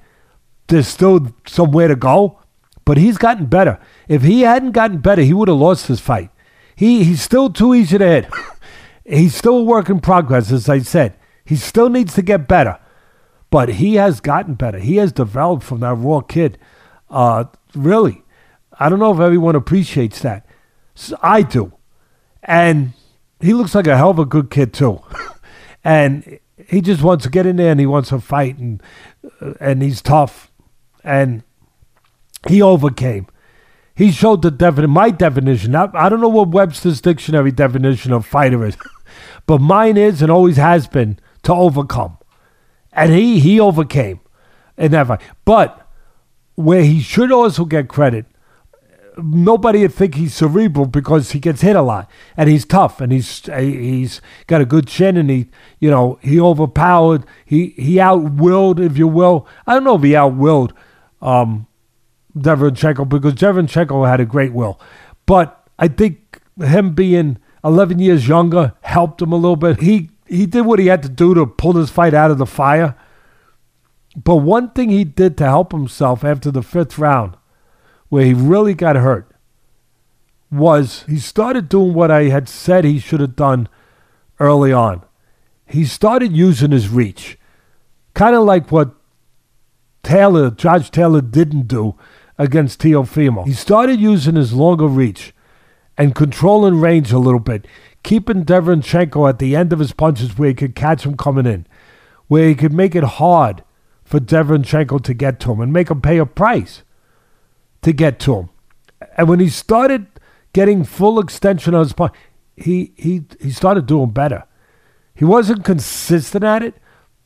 There's still somewhere to go, but he's gotten better. If he hadn't gotten better, he would have lost this fight. He he's still too easy to hit. he's still a work in progress, as I said. He still needs to get better, but he has gotten better. He has developed from that raw kid. Uh, really, I don't know if everyone appreciates that. I do, and he looks like a hell of a good kid too. and he just wants to get in there and he wants to fight and uh, and he's tough and he overcame. He showed the definition, my definition. I, I don't know what Webster's dictionary definition of fighter is, but mine is and always has been to overcome. And he he overcame. In that fight. But where he should also get credit, nobody would think he's cerebral because he gets hit a lot. And he's tough and he's he's got a good chin and he you know he overpowered. He he outwilled if you will. I don't know if he outwilled um Derevyanchenko because Derevyanchenko had a great will. But I think him being 11 years younger helped him a little bit. He he did what he had to do to pull this fight out of the fire but one thing he did to help himself after the fifth round where he really got hurt was he started doing what I had said he should have done early on. He started using his reach, kind of like what Taylor, Josh Taylor, didn't do against Teofimo. He started using his longer reach and controlling range a little bit, keeping Derevyanchenko at the end of his punches where he could catch him coming in, where he could make it hard for Derevyanchenko to get to him and make him pay a price to get to him. And when he started getting full extension on his punch, he, he, he started doing better. He wasn't consistent at it,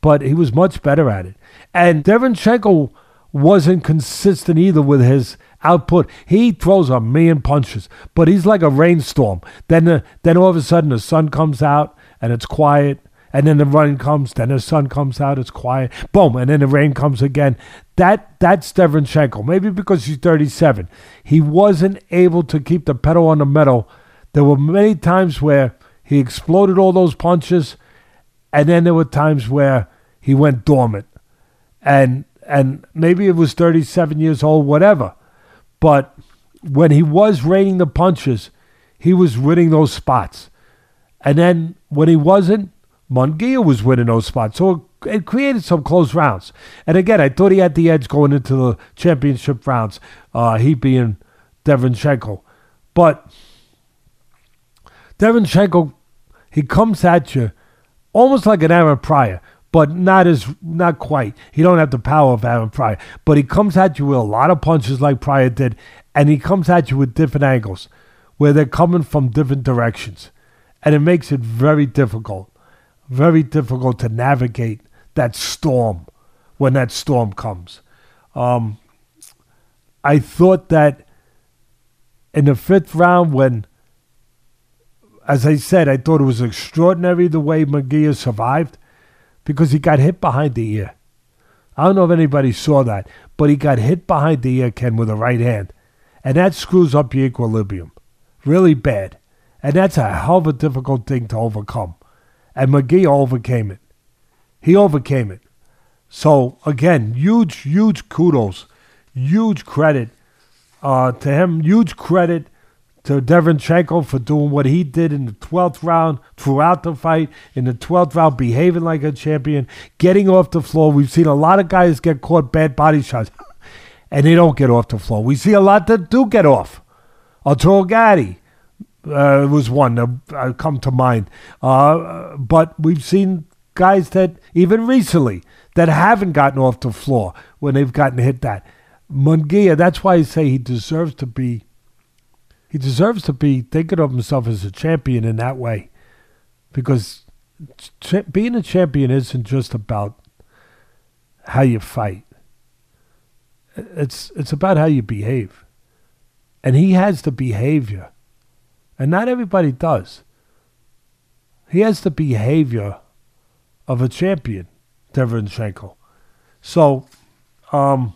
but he was much better at it. And Derevyanchenko wasn't consistent either with his output. He throws a million punches, but he's like a rainstorm. Then, the, then all of a sudden the sun comes out and it's quiet, and then the rain comes. Then the sun comes out, it's quiet. Boom, and then the rain comes again. That that's Derevyanchenko. Maybe because he's 37, he wasn't able to keep the pedal on the metal. There were many times where he exploded all those punches, and then there were times where he went dormant, and and maybe it was 37 years old, whatever. But when he was raining the punches, he was winning those spots. And then when he wasn't, Munguia was winning those spots. So it created some close rounds. And again, I thought he had the edge going into the championship rounds, uh, he being Derevyanchenko. But Derevyanchenko, he comes at you almost like an Aaron Pryor but not as not quite. He don't have the power of Aaron Pryor, but he comes at you with a lot of punches like Pryor did, and he comes at you with different angles, where they're coming from different directions, and it makes it very difficult, very difficult to navigate that storm when that storm comes. Um, I thought that in the fifth round, when, as I said, I thought it was extraordinary the way Munguia survived because he got hit behind the ear. I don't know if anybody saw that, but he got hit behind the ear, Ken, with a right hand. And that screws up your equilibrium really bad. And that's a hell of a difficult thing to overcome. And McGee overcame it. He overcame it. So, again, huge, huge kudos, huge credit uh, to him, huge credit to Derevyanchenko for doing what he did in the 12th round throughout the fight, in the 12th round, behaving like a champion, getting off the floor. We've seen a lot of guys get caught bad body shots, and they don't get off the floor. We see a lot that do get off. Arturo Gatti uh, was one that uh, come to mind. Uh, but we've seen guys that, even recently, that haven't gotten off the floor when they've gotten hit that. Munguia, that's why I say he deserves to be he deserves to be thinking of himself as a champion in that way, because cha- being a champion isn't just about how you fight. It's it's about how you behave, and he has the behavior, and not everybody does. He has the behavior of a champion, Derevyanchenko. So, um,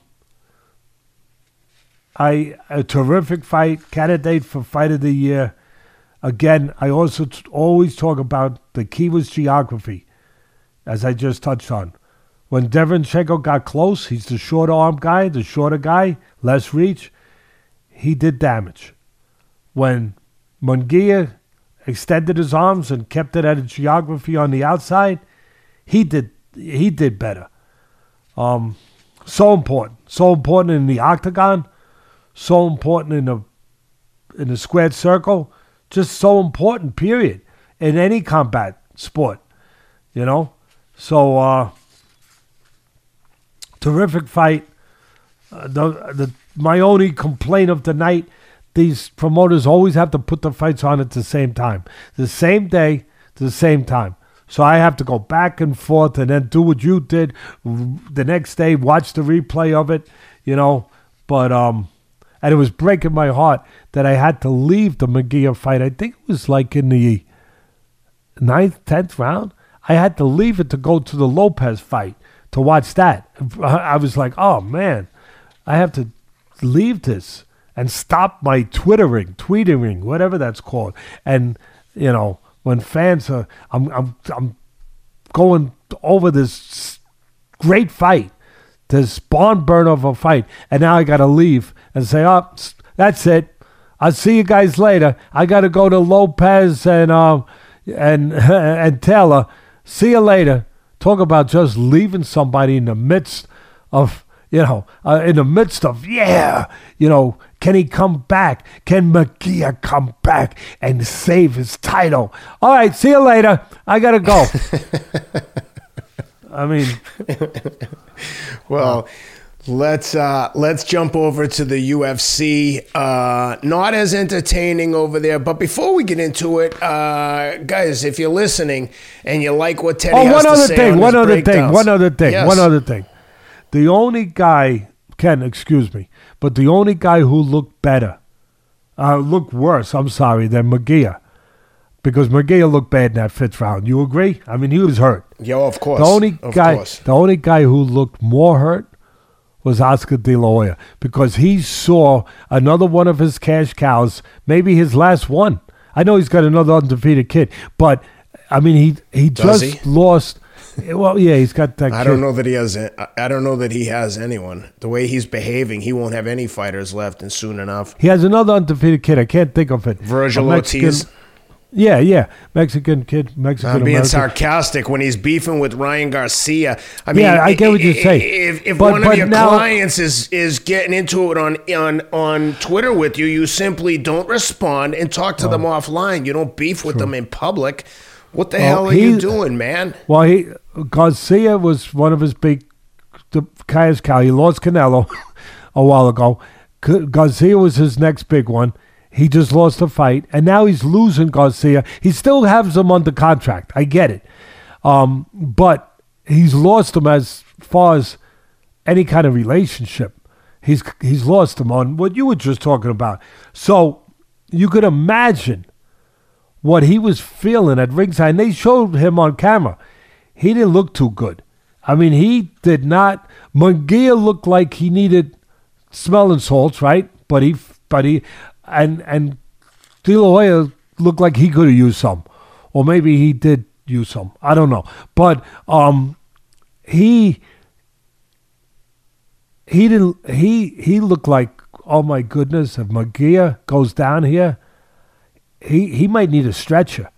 I a terrific fight, candidate for fight of the year. Again, I also t- always talk about the key was geography, as I just touched on. When Derevyanchenko got close, he's the short arm guy, the shorter guy, less reach. He did damage. When Munguia extended his arms and kept it at a geography on the outside, he did he did better. Um, so important, so important in the octagon so important in a in a squared circle, just so important. Period. In any combat sport, you know. So uh, terrific fight. Uh, the the my only complaint of the night. These promoters always have to put the fights on at the same time, the same day, the same time. So I have to go back and forth and then do what you did the next day, watch the replay of it, you know. But um, and it was breaking my heart that I had to leave the Munguia fight. I think it was like in the ninth, tenth round. I had to leave it to go to the Lopez fight to watch that. I was like, oh man, I have to leave this and stop my twittering, tweeting, whatever that's called. And you know, when fans are, I'm, I'm, I'm going over this great fight, this barn burn of a fight, and now I got to leave and say, oh, that's it. I'll see you guys later. I got to go to Lopez and um and and Taylor. See you later. Talk about just leaving somebody in the midst of you know, uh, in the midst of, yeah, you know, can he come back? Can Mejia come back and save his title? All right, see you later. I got to go. I mean, well, let's uh, let's jump over to the UFC. Uh, not as entertaining over there, but before we get into it, uh, guys, if you're listening and you like what Teddy oh, one other thing, on one other thing, one other thing, Yes. one other thing. The only guy, Ken, excuse me, but the only guy who looked better, uh, looked worse, I'm sorry, than Munguia. Because Munguia looked bad in that fifth round. You agree? I mean, he was hurt. Yeah, of course. The only of guy, course. the only guy who looked more hurt was Oscar De La Hoya because he saw another one of his cash cows, maybe his last one. I know he's got another undefeated kid, but I mean, he he Does just he? lost. Well, yeah, he's got that. I kid. don't know that he has. I I don't know that he has anyone. The way he's behaving, he won't have any fighters left, and soon enough, He has another undefeated kid. I can't think of it. Vergil A Mexican- Ortiz. Yeah, yeah, Mexican kid, Mexican I'm being American. sarcastic when he's beefing with Ryan Garcia. I mean, Yeah, I get what you're i- saying. If, if But- one but of your now- clients is is getting into it on on on Twitter with you, you simply don't respond and talk to them offline. You don't beef with them in public. What the Well, hell are you doing, man? Well, he Garcia was one of his big the cash cow. He lost Canelo a while ago. Garcia was his next big one. He just lost the fight, and now he's losing Garcia. He still has him under contract. I get it, um, but he's lost him as far as any kind of relationship. He's he's lost him on what you were just talking about. So you could imagine what he was feeling at ringside. And they showed him on camera. He didn't look too good. I mean, he did not. Munguia looked like he needed smelling salts, right? But he, but he, and and De La Hoya looked like he could have used some, or maybe he did use some. I don't know. But um, he he didn't. He he looked like oh my goodness. If Munguia goes down here, he he might need a stretcher.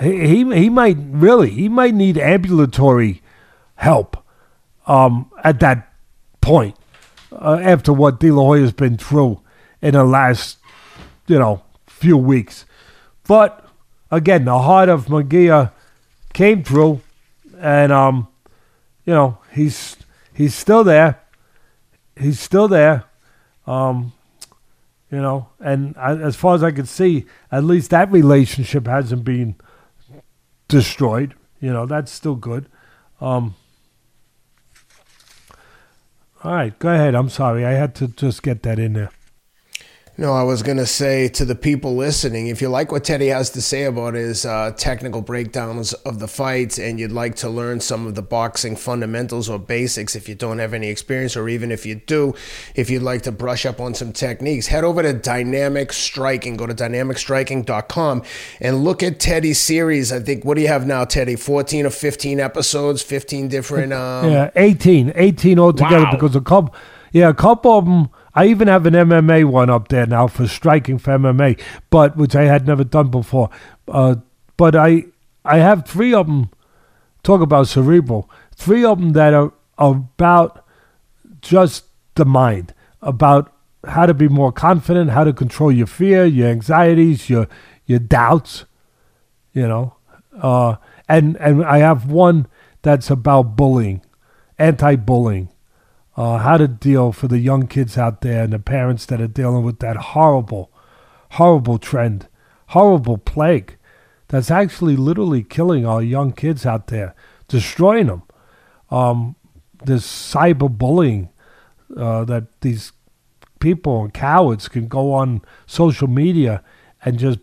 He he, he might really he might need ambulatory help um, at that point uh, after what De La Hoya's been through in the last you know few weeks. But again, the heart of Munguia came through, and um, you know he's he's still there. He's still there. Um, you know, and I, as far as I can see, at least that relationship hasn't been destroyed. You know, that's still good. Um, all right, go ahead. I'm sorry. I had to just get that in there. No, I was going to say to the people listening, if you like what Teddy has to say about his uh, technical breakdowns of the fights and you'd like to learn some of the boxing fundamentals or basics if you don't have any experience, or even if you do, if you'd like to brush up on some techniques, head over to Dynamic Striking. Go to dynamicstriking.com and look at Teddy's series. I think, what do you have now, Teddy? 14 or 15 episodes, 15 different. Um, yeah, 18, 18 altogether Wow. because a couple, yeah, a couple of them. I even have an MMA one up there now for striking for MMA, but which I had never done before. Uh, but I I have three of them. Talk about cerebral. Three of them that are about just the mind, about how to be more confident, how to control your fear, your anxieties, your your doubts. You know, uh, and and I have one that's about bullying, anti-bullying, uh, how to deal for the young kids out there and the parents that are dealing with that horrible, horrible trend, horrible plague that's actually literally killing our young kids out there, destroying them. Um, this cyberbullying uh, that these people and cowards can go on social media and just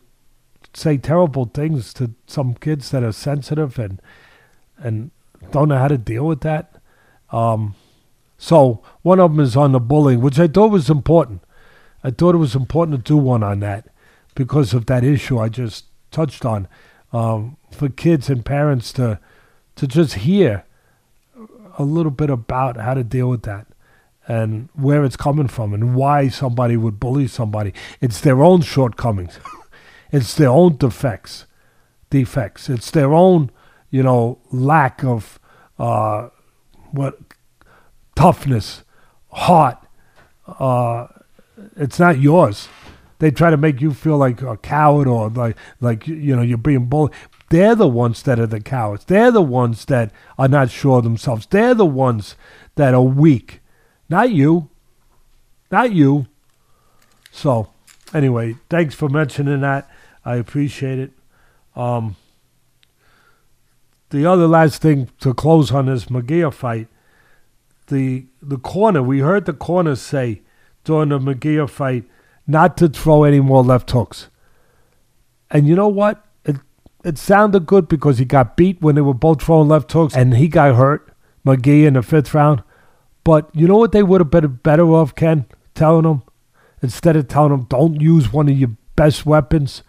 say terrible things to some kids that are sensitive and and don't know how to deal with that. Um, so one of them is on the bullying, which I thought was important. I thought it was important to do one on that because of that issue I just touched on. Um, for kids and parents to to just hear a little bit about how to deal with that and where it's coming from and why somebody would bully somebody. It's their own shortcomings. it's their own defects. Defects. It's their own, you know, lack of uh, what toughness, heart. Uh, it's not yours. They try to make you feel like a coward or like like you know you're being bullied. They're the ones that are the cowards. They're the ones that are not sure of themselves. They're the ones that are weak. Not you. Not you. So, anyway, thanks for mentioning that. I appreciate it. Um, the other last thing to close on this Munguia fight, the the corner, we heard the corner say during the Munguia fight not to throw any more left hooks. And you know what? It it sounded good because he got beat when they were both throwing left hooks and he got hurt, McGee in the fifth round. But you know what they would have been better off, Ken? Telling him, instead of telling him, don't use one of your best weapons,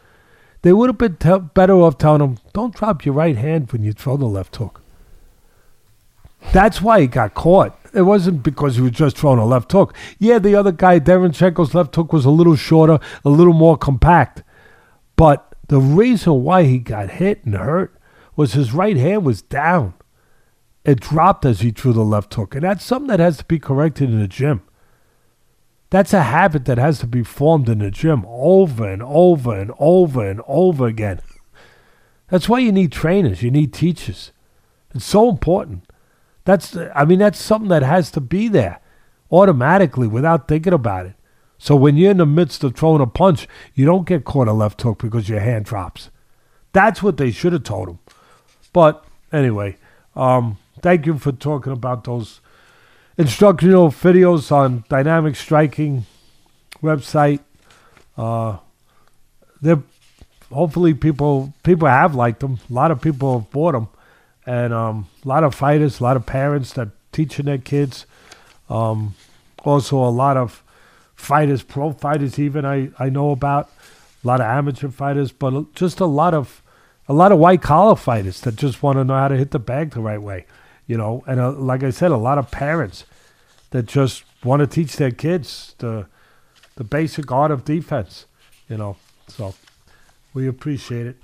they would have been te- better off telling him, don't drop your right hand when you throw the left hook. That's why he got caught. It wasn't because he was just throwing a left hook. Yeah, the other guy, Derevyanchenko's left hook was a little shorter, a little more compact. But the reason why he got hit and hurt was his right hand was down it dropped as he threw the left hook. And that's something that has to be corrected in the gym. That's a habit that has to be formed in the gym over and over and over and over again. That's why you need trainers, you need teachers. It's so important. That's I mean that's something that has to be there automatically without thinking about it. So when you're in the midst of throwing a punch, you don't get caught a left hook because your hand drops. That's what they should have told him. But anyway, um, thank you for talking about those instructional videos on dynamic striking website. Uh, they're hopefully people people have liked them. A lot of people have bought them, and um, a lot of fighters, a lot of parents that teaching their kids. Um, also, a lot of fighters, pro fighters, even I I know about. A lot of amateur fighters, but just a lot of a lot of white collar fighters that just want to know how to hit the bag the right way you know, and uh, like I said, a lot of parents that just want to teach their kids the the basic art of defense, you know. So we appreciate it.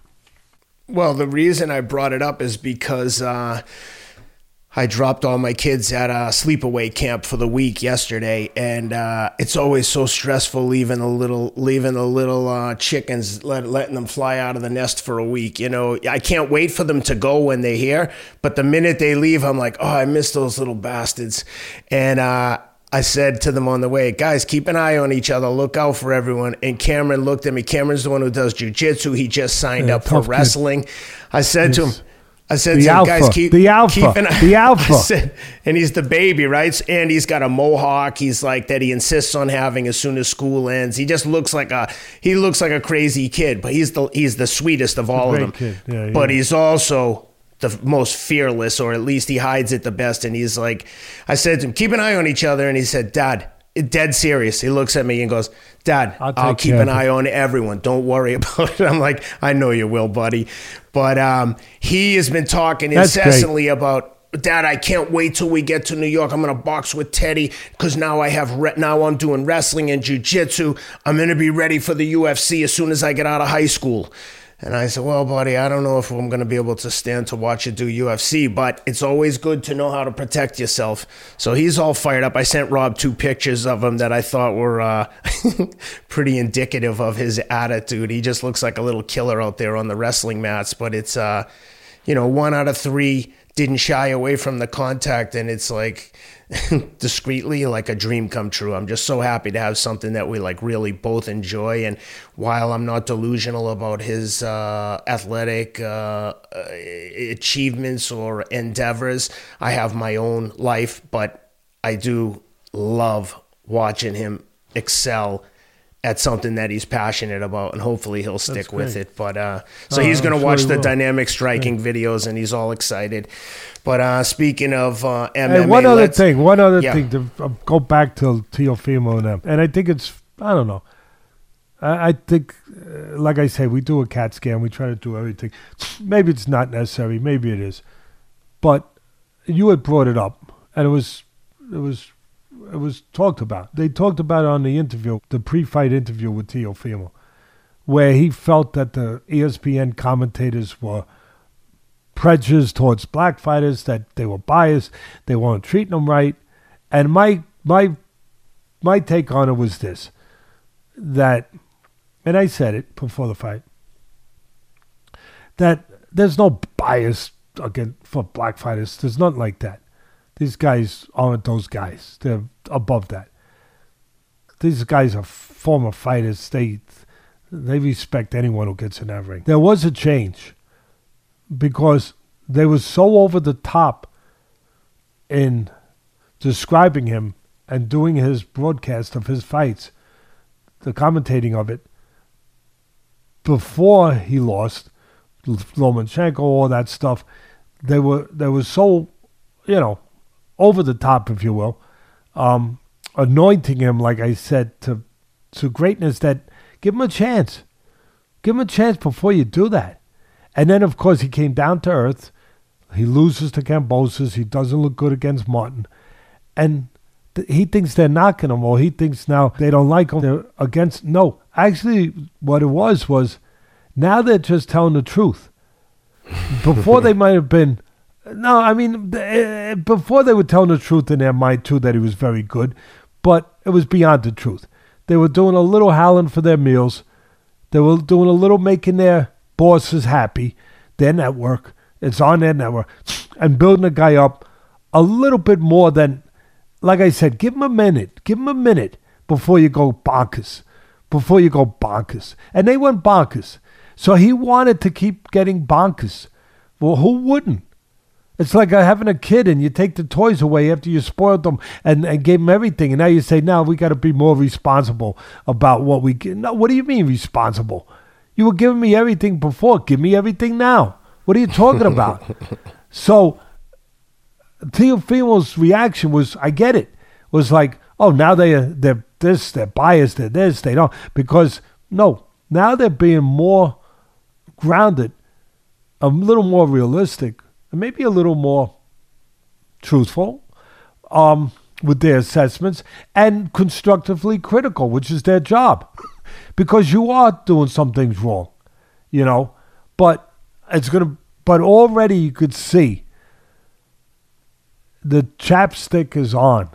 Well, the reason I brought it up is because uh, I dropped all my kids at a sleepaway camp for the week yesterday, and uh, it's always so stressful leaving the little leaving the little uh, chickens, let, letting them fly out of the nest for a week. You know, I can't wait for them to go when they're here, but the minute they leave, I'm like, oh, I miss those little bastards, and. I said to them on the way, guys, keep an eye on each other. Look out for everyone. And Cameron looked at me. Cameron's the one who does jujitsu. He just signed yeah, up for wrestling. Kid. I said yes. to him, I said the to alpha, him, guys, keep the alpha, keep an, the alpha. Said, and he's the baby, right? And he's got a mohawk. He's like that. He insists on having as soon as school ends. He just looks like a he looks like a crazy kid, but he's the he's the sweetest of all of them. Yeah, yeah. But he's also the most fearless, or at least he hides it the best. And he's like, I said to him, keep an eye on each other. And he said, Dad, dead serious. He looks at me and goes, Dad, I'll, I'll keep an eye on everyone. Don't worry about it. I'm like, I know you will, buddy. But um, he has been talking That's incessantly great. about Dad, I can't wait till we get to New York. I'm gonna box with Teddy because now I have re- now I'm doing wrestling and jujitsu. I'm gonna be ready for the UFC as soon as I get out of high school. And I said, Well, buddy, I don't know if I'm going to be able to stand to watch you do UFC, but it's always good to know how to protect yourself. So he's all fired up. I sent Rob two pictures of him that I thought were uh, pretty indicative of his attitude. He just looks like a little killer out there on the wrestling mats, but it's, uh, you know, one out of three didn't shy away from the contact. And it's like, discreetly like a dream come true. I'm just so happy to have something that we like really both enjoy. And while I'm not delusional about his uh, athletic uh, achievements or endeavors, I have my own life, but I do love watching him excel at something that he's passionate about, and hopefully he'll stick with it. But uh, so he's going to watch the will. dynamic striking yeah. videos, and he's all excited. But uh, speaking of uh, MMA, hey, one other thing, one other yeah. thing to uh, go back to Teofimo and them, and I think it's I don't know. I, I think, uh, like I say, we do a CAT scan. We try to do everything. Maybe it's not necessary. Maybe it is, but you had brought it up, and it was it was it was talked about. They talked about it on the interview, the pre-fight interview with Teofimo, where he felt that the ESPN commentators were prejudiced towards black fighters, that they were biased, they weren't treating them right. And my my my take on it was this that and I said it before the fight that there's no bias again for black fighters. There's nothing like that. These guys aren't those guys. They're above that. These guys are former fighters. They they respect anyone who gets in that ring. There was a change because they were so over the top in describing him and doing his broadcast of his fights, the commentating of it, before he lost, Lomachenko, all that stuff, they were they were so, you know, over the top, if you will, um, anointing him, like I said, to to greatness that give him a chance. Give him a chance before you do that. And then, of course, he came down to earth. He loses to Kambosos. He doesn't look good against Martin. And th- he thinks they're knocking him, or he thinks now they don't like him. They're against. No, actually, what it was was now they're just telling the truth. Before they might have been no, I mean, uh, before they were telling the truth in their mind too that he was very good, but it was beyond the truth. They were doing a little howling for their meals. They were doing a little making their bosses happy, their network. It's on their network, and building a guy up a little bit more than, like I said, give him a minute. Give him a minute before you go bonkers. Before you go bonkers. And they went bonkers. So he wanted to keep getting bonkers. Well, who wouldn't? It's like having a kid and you take the toys away after you spoiled them and, and gave them everything. And now you say, now we got to be more responsible about what we get. No, what do you mean responsible? You were giving me everything before. Give me everything now. What are you talking about? so Teofimo's reaction was, I get it, was like, oh, now they, they're this, they're biased, they're this, they don't. Because, no, now they're being more grounded, a little more realistic and maybe a little more truthful um, with their assessments and constructively critical, which is their job. Because you are doing some things wrong, you know. But it's to, but already you could see the chapstick is on.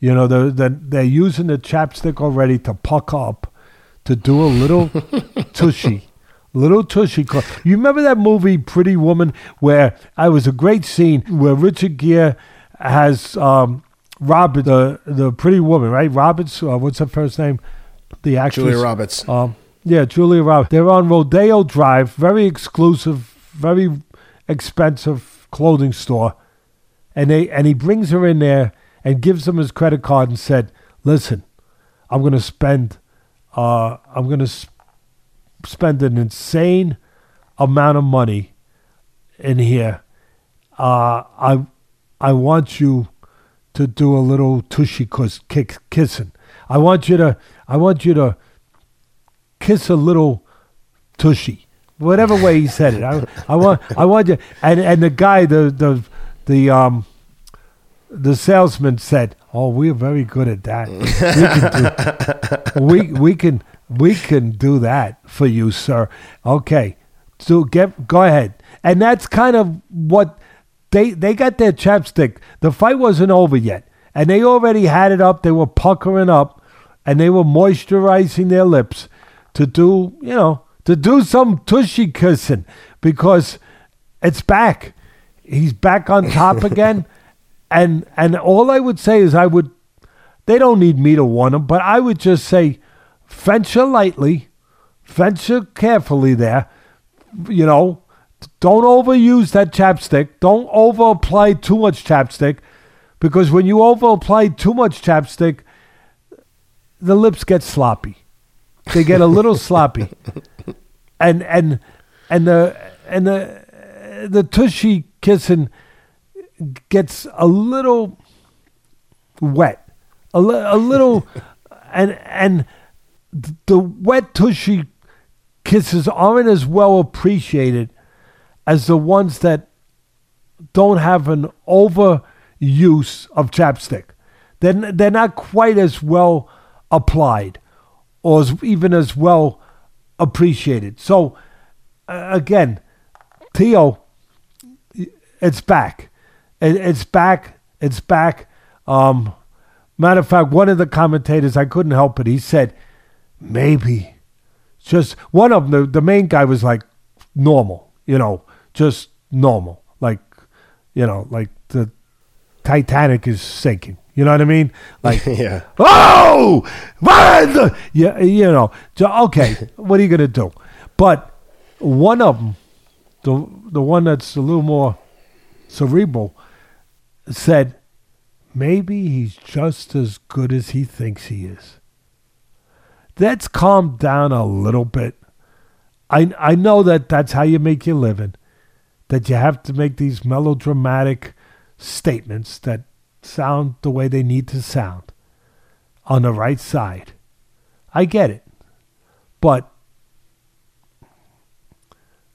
You know, they're, they're, they're using the chapstick already to puck up, to do a little tushy Little Tushy. You remember that movie Pretty Woman where I was a great scene where Richard Gere has um, Robert, the the Pretty Woman, right? Roberts. Uh, what's her first name? The actress. Julia Roberts. Um, yeah, Julia Roberts. They're on Rodeo Drive, very exclusive, very expensive clothing store, and they and he brings her in there and gives him his credit card and said, "Listen, I'm going to spend, uh, I'm going to." Sp- spend an insane amount of money in here. Uh, I I want you to do a little tushy kiss, kick, kissing. I want you to I want you to kiss a little tushy. Whatever way he said it. I, I want I want you and and the guy the the the um the salesman said, "Oh, we're very good at that. We can do, we we can we can do that for you, sir. Okay. So get go ahead. And that's kind of what they they got their chapstick. The fight wasn't over yet. And they already had it up. They were puckering up and they were moisturizing their lips to do, you know, to do some tushy kissing because it's back. He's back on top again. and and all I would say is I would they don't need me to warn them, but I would just say venture lightly, venture carefully there. You know, don't overuse that chapstick. Don't over apply too much chapstick because when you over apply too much chapstick, the lips get sloppy. They get a little sloppy. And and and the and the the tushy kissing gets a little wet. A, li- a little and and the wet tushy kisses aren't as well appreciated as the ones that don't have an overuse of chapstick. They're, they're not quite as well applied or as, even as well appreciated. So, uh, again, Theo, it's back. It, it's back. It's back. Um, matter of fact, one of the commentators, I couldn't help it. He said, maybe. Just one of them, the, the main guy was like normal, you know, just normal. Like, you know, like the Titanic is sinking. You know what I mean? Like, yeah. Oh, what? Yeah, you know. Okay, what are you gonna do? But one of them, the the one that's a little more cerebral, said maybe he's just as good as he thinks he is. That's calmed down a little bit. I I know that that's how you make your living. That you have to make these melodramatic statements that sound the way they need to sound on the right side. I get it. But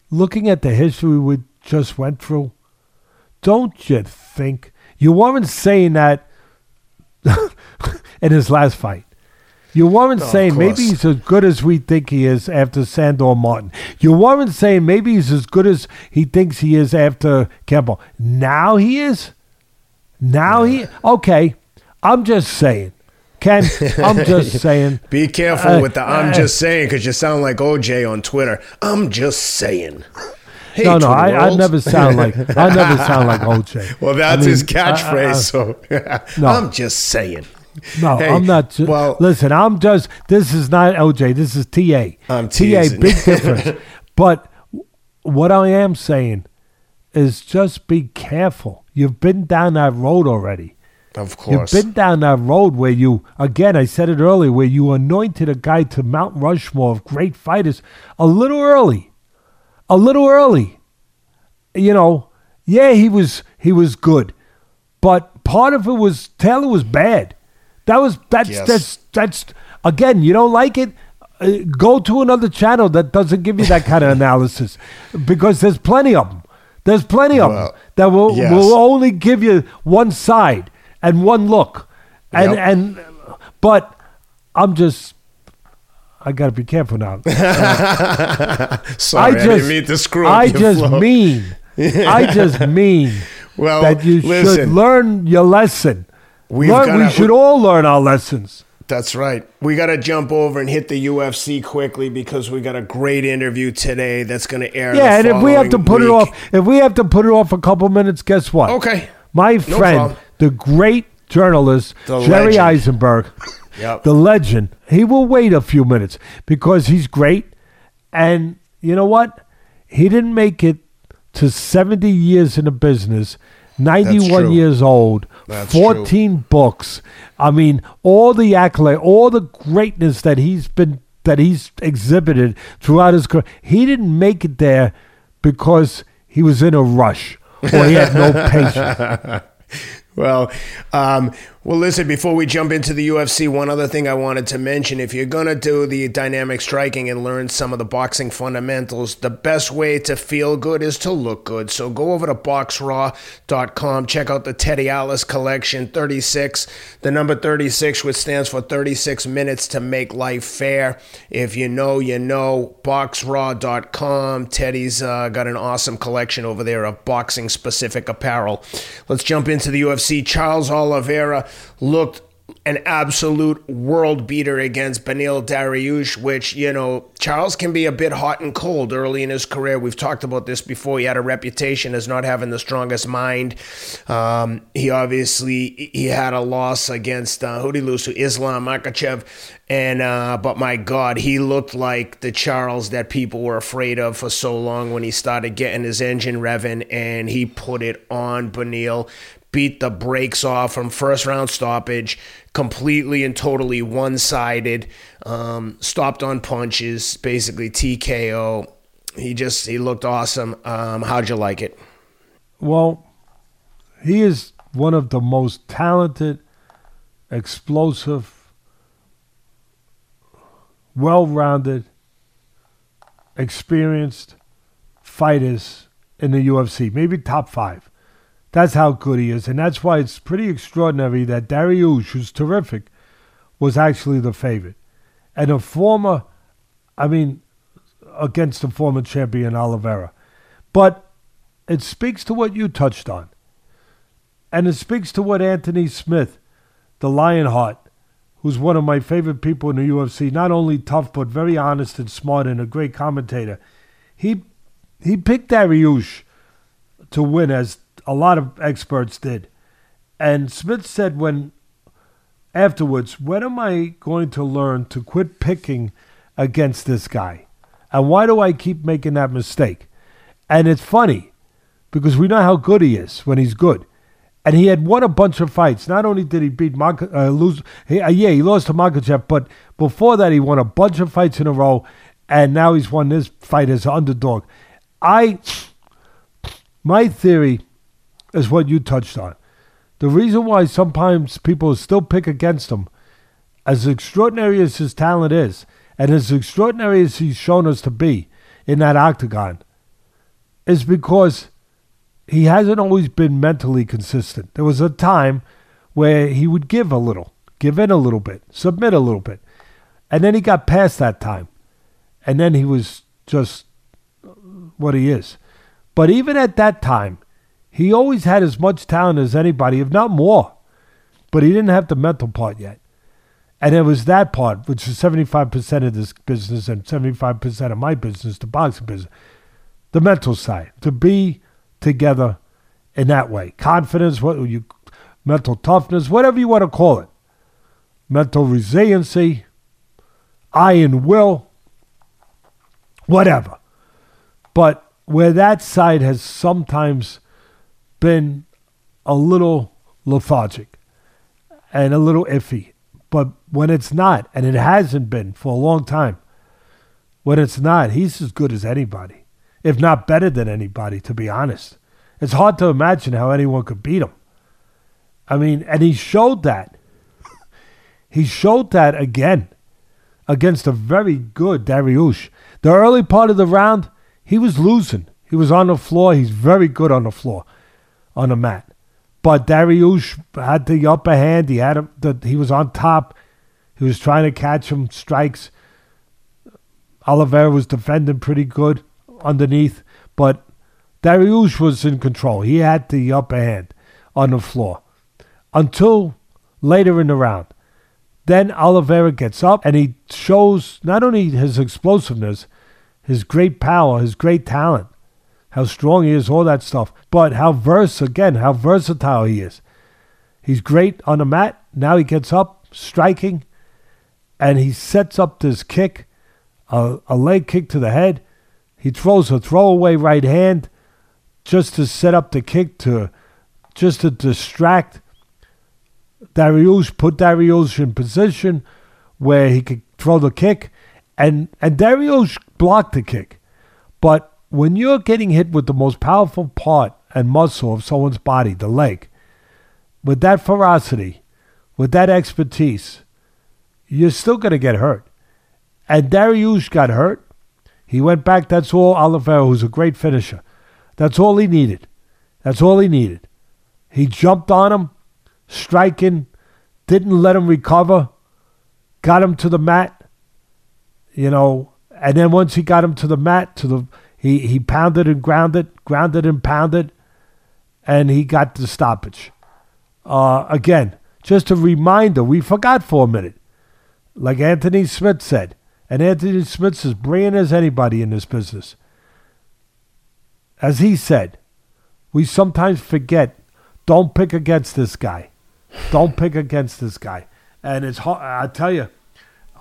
looking at the history we just went through, don't you think you weren't saying that in his last fight? You weren't saying maybe he's as good as we think he is after Sandor Martin. You weren't saying maybe he's as good as he thinks he is after Campbell. Now he is. Now he okay. I'm just saying, Ken. I'm just saying. Be careful Uh, with the I'm uh, just saying because you sound like OJ on Twitter. I'm just saying. Hey, no, no, I, I never sound like I never sound like OJ. Well, that's I mean, his uh, catchphrase. uh, so No. I'm just saying. No, Hey, I'm not. Ju- well- listen, I'm just. This is not OJ. This is TA. I'm TA. teasing. Big difference. but what I am saying is just be careful. You've been down that road already. Of course. You've been down that road where you, again, I said it earlier, where you anointed a guy to Mount Rushmore of great fighters a little early. A little early. You know, yeah, he was he was good. But part of it was Taylor was bad. That was that's Yes. that's that's again, you don't like it? Uh, go to another channel that doesn't give you that kind of analysis because there's plenty of them. There's plenty of Well, them that will yes. will only give you one side and one look. And Yep. and but I'm just I got to be careful now. Sorry, I, I just didn't mean to screw up I just flow. mean I just mean Well, that you should learn your lesson. Learn- we gotta- should all learn our lessons. That's right. We got to jump over and hit the UFC quickly because we got a great interview today that's going to air. Yeah, and if we have to put it off, if we have to put it off a couple minutes, guess what? Okay. My friend, problem. the great journalist The Jerry legend. Izenberg, Yep. the legend, he will wait a few minutes because he's great. And you know what? He didn't make it to 70 years in the business, 91 years old, That's 14 books. I mean, all the accolade, all the greatness that he's been that he's exhibited throughout his career. He didn't make it there because he was in a rush or he had no patience. Well, um, well, listen, before we jump into the UFC, one other thing I wanted to mention if you're going to do the dynamic striking and learn some of the boxing fundamentals, the best way to feel good is to look good. So go over to boxraw.com, check out the Teddy Atlas collection 36, the number 36, which stands for 36 minutes to make life fair. If you know, you know, boxraw.com. Teddy's uh, got an awesome collection over there of boxing specific apparel. Let's jump into the UFC. Charles Oliveira looked an absolute world beater against Beneil Dariush, which, you know, Charles can be a bit hot and cold early in his career. We've talked about this before. He had a reputation as not having the strongest mind. Um, he obviously he had a loss against uh, who did he lose to? Islam Makhachev. And uh, but my God, he looked like the Charles that people were afraid of for so long when he started getting his engine revving and he put it on Beneil beat the brakes off from first round stoppage, completely and totally one sided, um, stopped on punches, basically TKO. He just he looked awesome. Um, how'd you like it? Well, he is one of the most talented, explosive, well rounded, experienced fighters in the UFC. Maybe top five. That's how good he is. And that's why it's pretty extraordinary that Dariush, who's terrific, was actually the favorite. And a former, I mean, against the former champion Oliveira. But it speaks to what you touched on. And it speaks to what Anthony Smith, the Lionheart, who's one of my favorite people in the UFC, not only tough but very honest and smart and a great commentator. He he picked Dariush to win as a lot of experts did. And Smith said when afterwards, when am I going to learn to quit picking against this guy? And why do I keep making that mistake? And it's funny because we know how good he is when he's good. And he had won a bunch of fights. Not only did he beat Mak- uh, lose, he, uh, yeah, he lost to Makhachev, but before that he won a bunch of fights in a row, and now he's won this fight as an underdog. I, my theory is what you touched on. The reason why sometimes people still pick against him, as extraordinary as his talent is, and as extraordinary as he's shown us to be in that octagon, is because he hasn't always been mentally consistent. There was a time where he would give a little, give in a little bit, submit a little bit. And then he got past that time. And then he was just what he is. But even at that time, he always had as much talent as anybody, if not more. But he didn't have the mental part yet. And it was that part, which is 75% of this business and 75% of my business, the boxing business, the mental side, to be together in that way. Confidence, what you, mental toughness, whatever you want to call it. Mental resiliency, iron will, whatever. But where that side has sometimes been a little lethargic and a little iffy, but when it's not, and it hasn't been for a long time, when it's not, he's as good as anybody, if not better than anybody, to be honest. It's hard to imagine how anyone could beat him. I mean, and he showed that. he showed that again against a very good Dariush. The early part of the round, he was losing. He was on the floor. He's very good on the floor, on the mat. But Dariush had the upper hand. He had him. The, he was on top. He was trying to catch him strikes. Oliveira was defending pretty good underneath, but Dariush was in control. He had the upper hand on the floor until later in the round. Then Oliveira gets up and he shows not only his explosiveness, his great power, his great talent, how strong he is, all that stuff, but how verse again, how versatile he is. He's great on the mat. Now he gets up, striking, and he sets up this kick, a, a leg kick to the head. He throws a throwaway right hand just to set up the kick to just to distract Dariush, put Dariush in position where he could throw the kick, and and Dariush blocked the kick. But when you're getting hit with the most powerful part and muscle of someone's body, the leg, with that ferocity, with that expertise, you're still going to get hurt. And Dariush got hurt. He went back. That's all Oliveira, who's a great finisher. That's all he needed. That's all he needed. He jumped on him, striking, didn't let him recover, got him to the mat, you know, and then once he got him to the mat, to the he, he pounded and grounded, grounded and pounded, and he got the stoppage. Uh, again, just a reminder, we forgot for a minute. Like Anthony Smith said, and Anthony Smith's as brilliant as anybody in this business as he said, we sometimes forget don't pick against this guy. Don't pick against this guy. And it's hard. I tell you,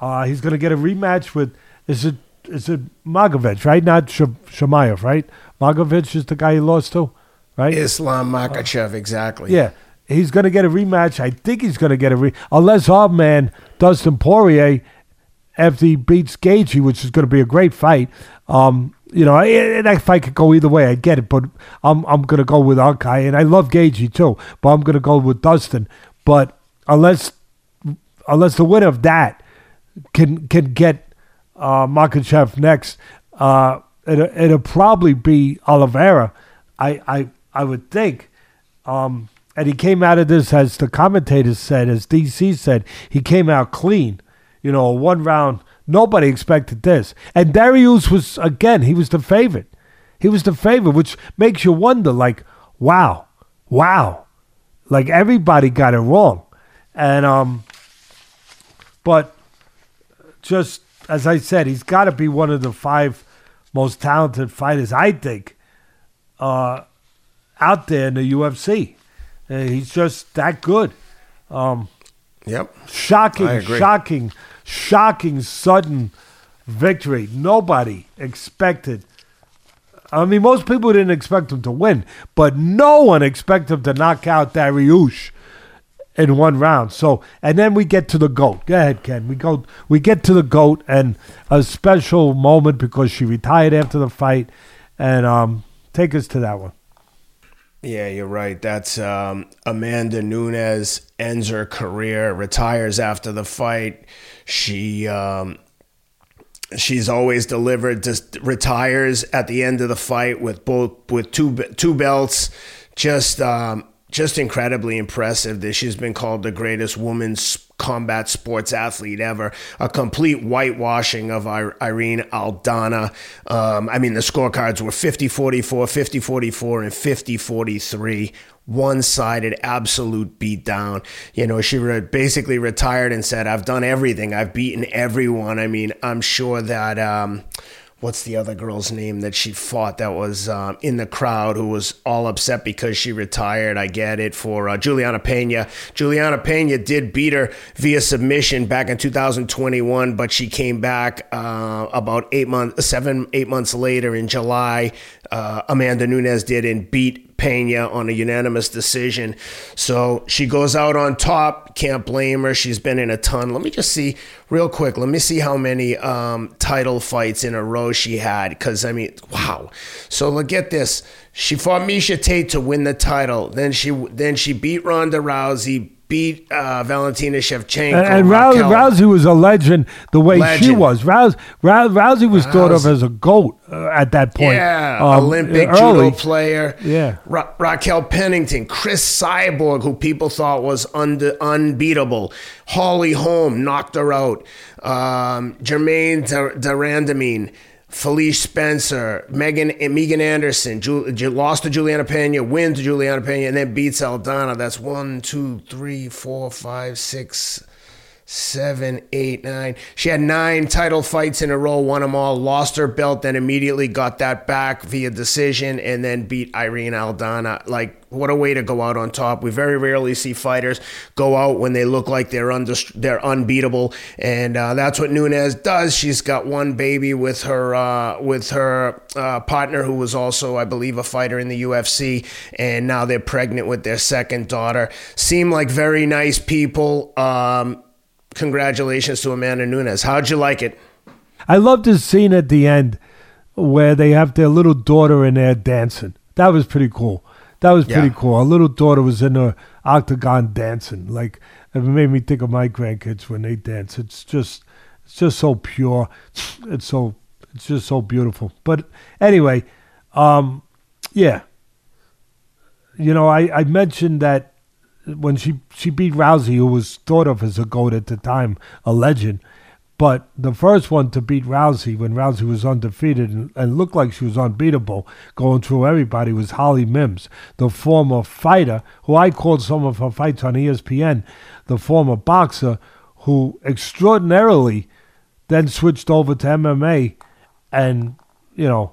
uh, he's going to get a rematch with, is it is it Magovic, right? Not Sh- right? Magovic is the guy he lost to, right? Islam Makhachev, exactly. Yeah. He's going to get a rematch. I think he's going to get a re unless our man Dustin Poirier, after he beats Gaethje, which is going to be a great fight. Um, you know, that fight could go either way. I get it, but I'm I'm gonna go with Arkai, and I love Gaethje too, but I'm gonna go with Dustin. But unless unless the winner of that can can get uh, Makhachev next, uh, it, it'll probably be Oliveira. I I I would think. Um, and he came out of this, as the commentators said, as DC said, he came out clean. You know, one round, nobody expected this. And Dariush was, again, he was the favorite. He was the favorite, which makes you wonder, like, wow, wow. Like, everybody got it wrong. And, um, but just as I said, he's got to be one of the five most talented fighters, I think, uh, out there in the UFC. Uh, he's just that good. Um, yep. Shocking, shocking, shocking, sudden victory. Nobody expected. I mean, most people didn't expect him to win, but no one expected him to knock out Dariush in one round. So, and then we get to the goat. Go ahead, Ken. We go. We get to the goat, and a special moment because she retired after the fight, and um, take us to that one. Yeah, you're right. That's um, Amanda Nunes ends her career, retires after the fight. She um, she's always delivered. Just retires at the end of the fight with both with two two belts. Just um, just incredibly impressive that she's been called the greatest women's combat sports athlete ever. A complete whitewashing of Irene Aldana. Um, I mean, the scorecards were 50 44, 50 44, and 50 43. One sided, absolute beatdown. You know, she re- basically retired and said, I've done everything. I've beaten everyone. I mean, I'm sure that. Um, what's the other girl's name that she fought that was um, in the crowd who was all upset because she retired. I get it for uh, Juliana Pena. Juliana Pena did beat her via submission back in 2021, but she came back uh, about eight months, seven, eight months later in July. Uh, Amanda Nunes did and beat Pena on a unanimous decision. So she goes out on top. Can't blame her. She's been in a ton. Let me just see real quick. Let me see how many um, title fights in a row she had. Because I mean, wow. So look at this. She fought Miesha Tate to win the title. Then she then she beat Ronda Rousey beat uh, Valentina Shevchenko. And, and Rousey, Rousey, was a legend the way legend. she was. Rousey, Rousey was Rousey. thought of as a goat uh, at that point. Yeah, um, Olympic early. judo player. Yeah. Ra- Raquel Pennington, Cris Cyborg, who people thought was un- unbeatable. Holly Holm knocked her out. Um, Germaine de Randamie. Felice Spencer, Megan Megan Anderson, lost to Juliana Pena, wins to Juliana Pena, and then beats Aldana. That's one, two, three, four, five, six, seven, eight, nine. She had nine title fights in a row, won them all, lost her belt, then immediately got that back via decision, and then beat Irene Aldana. Like, what a way to go out on top. We very rarely see fighters go out when they look like they're under, they're unbeatable, and uh, that's what Nunes does. She's got one baby with her uh, with her uh, partner, who was also, I believe, a fighter in the UFC, and now they're pregnant with their second daughter. Seem like very nice people. Um, congratulations to Amanda Nunes. How'd you like it? I loved this scene at the end where they have their little daughter in there dancing. That was pretty cool. That was pretty yeah. cool. Our little daughter was in the octagon dancing. Like it made me think of my grandkids when they dance. It's just it's just so pure. It's so it's just so beautiful. But anyway, um, yeah. You know, I, I mentioned that when she she beat Rousey, who was thought of as a goat at the time, a legend. But the first one to beat Rousey when Rousey was undefeated and, and, looked like she was unbeatable, going through everybody, was Holly Mims, the former fighter, who I called some of her fights on ESPN, the former boxer who extraordinarily then switched over to MMA and, you know,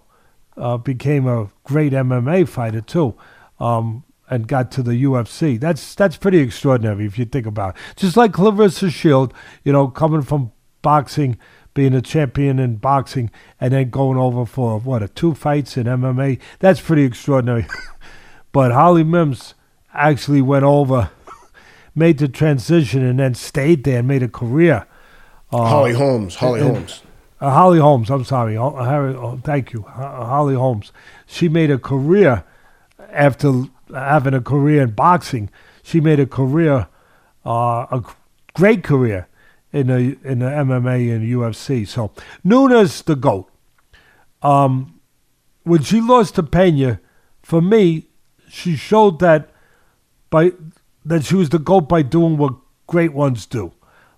uh, became a great MMA fighter too. Um, and got to the UFC. That's that's pretty extraordinary if you think about it. Just like Claressa Shield, you know, coming from boxing, being a champion in boxing, and then going over for what a two fights in MMA. That's pretty extraordinary. but Holly Mims actually went over, made the transition, and then stayed there and made a career. Uh, Holly Holmes. Holly and, Holmes. Uh, Holly Holmes. I'm sorry. Harry, oh, thank you, Holly Holmes. She made a career after having a career in boxing, she made a career, uh, a great career in the in the MMA and UFC. So Nunes the goat. Um, when she lost to Pena, for me, she showed that by that she was the goat by doing what great ones do,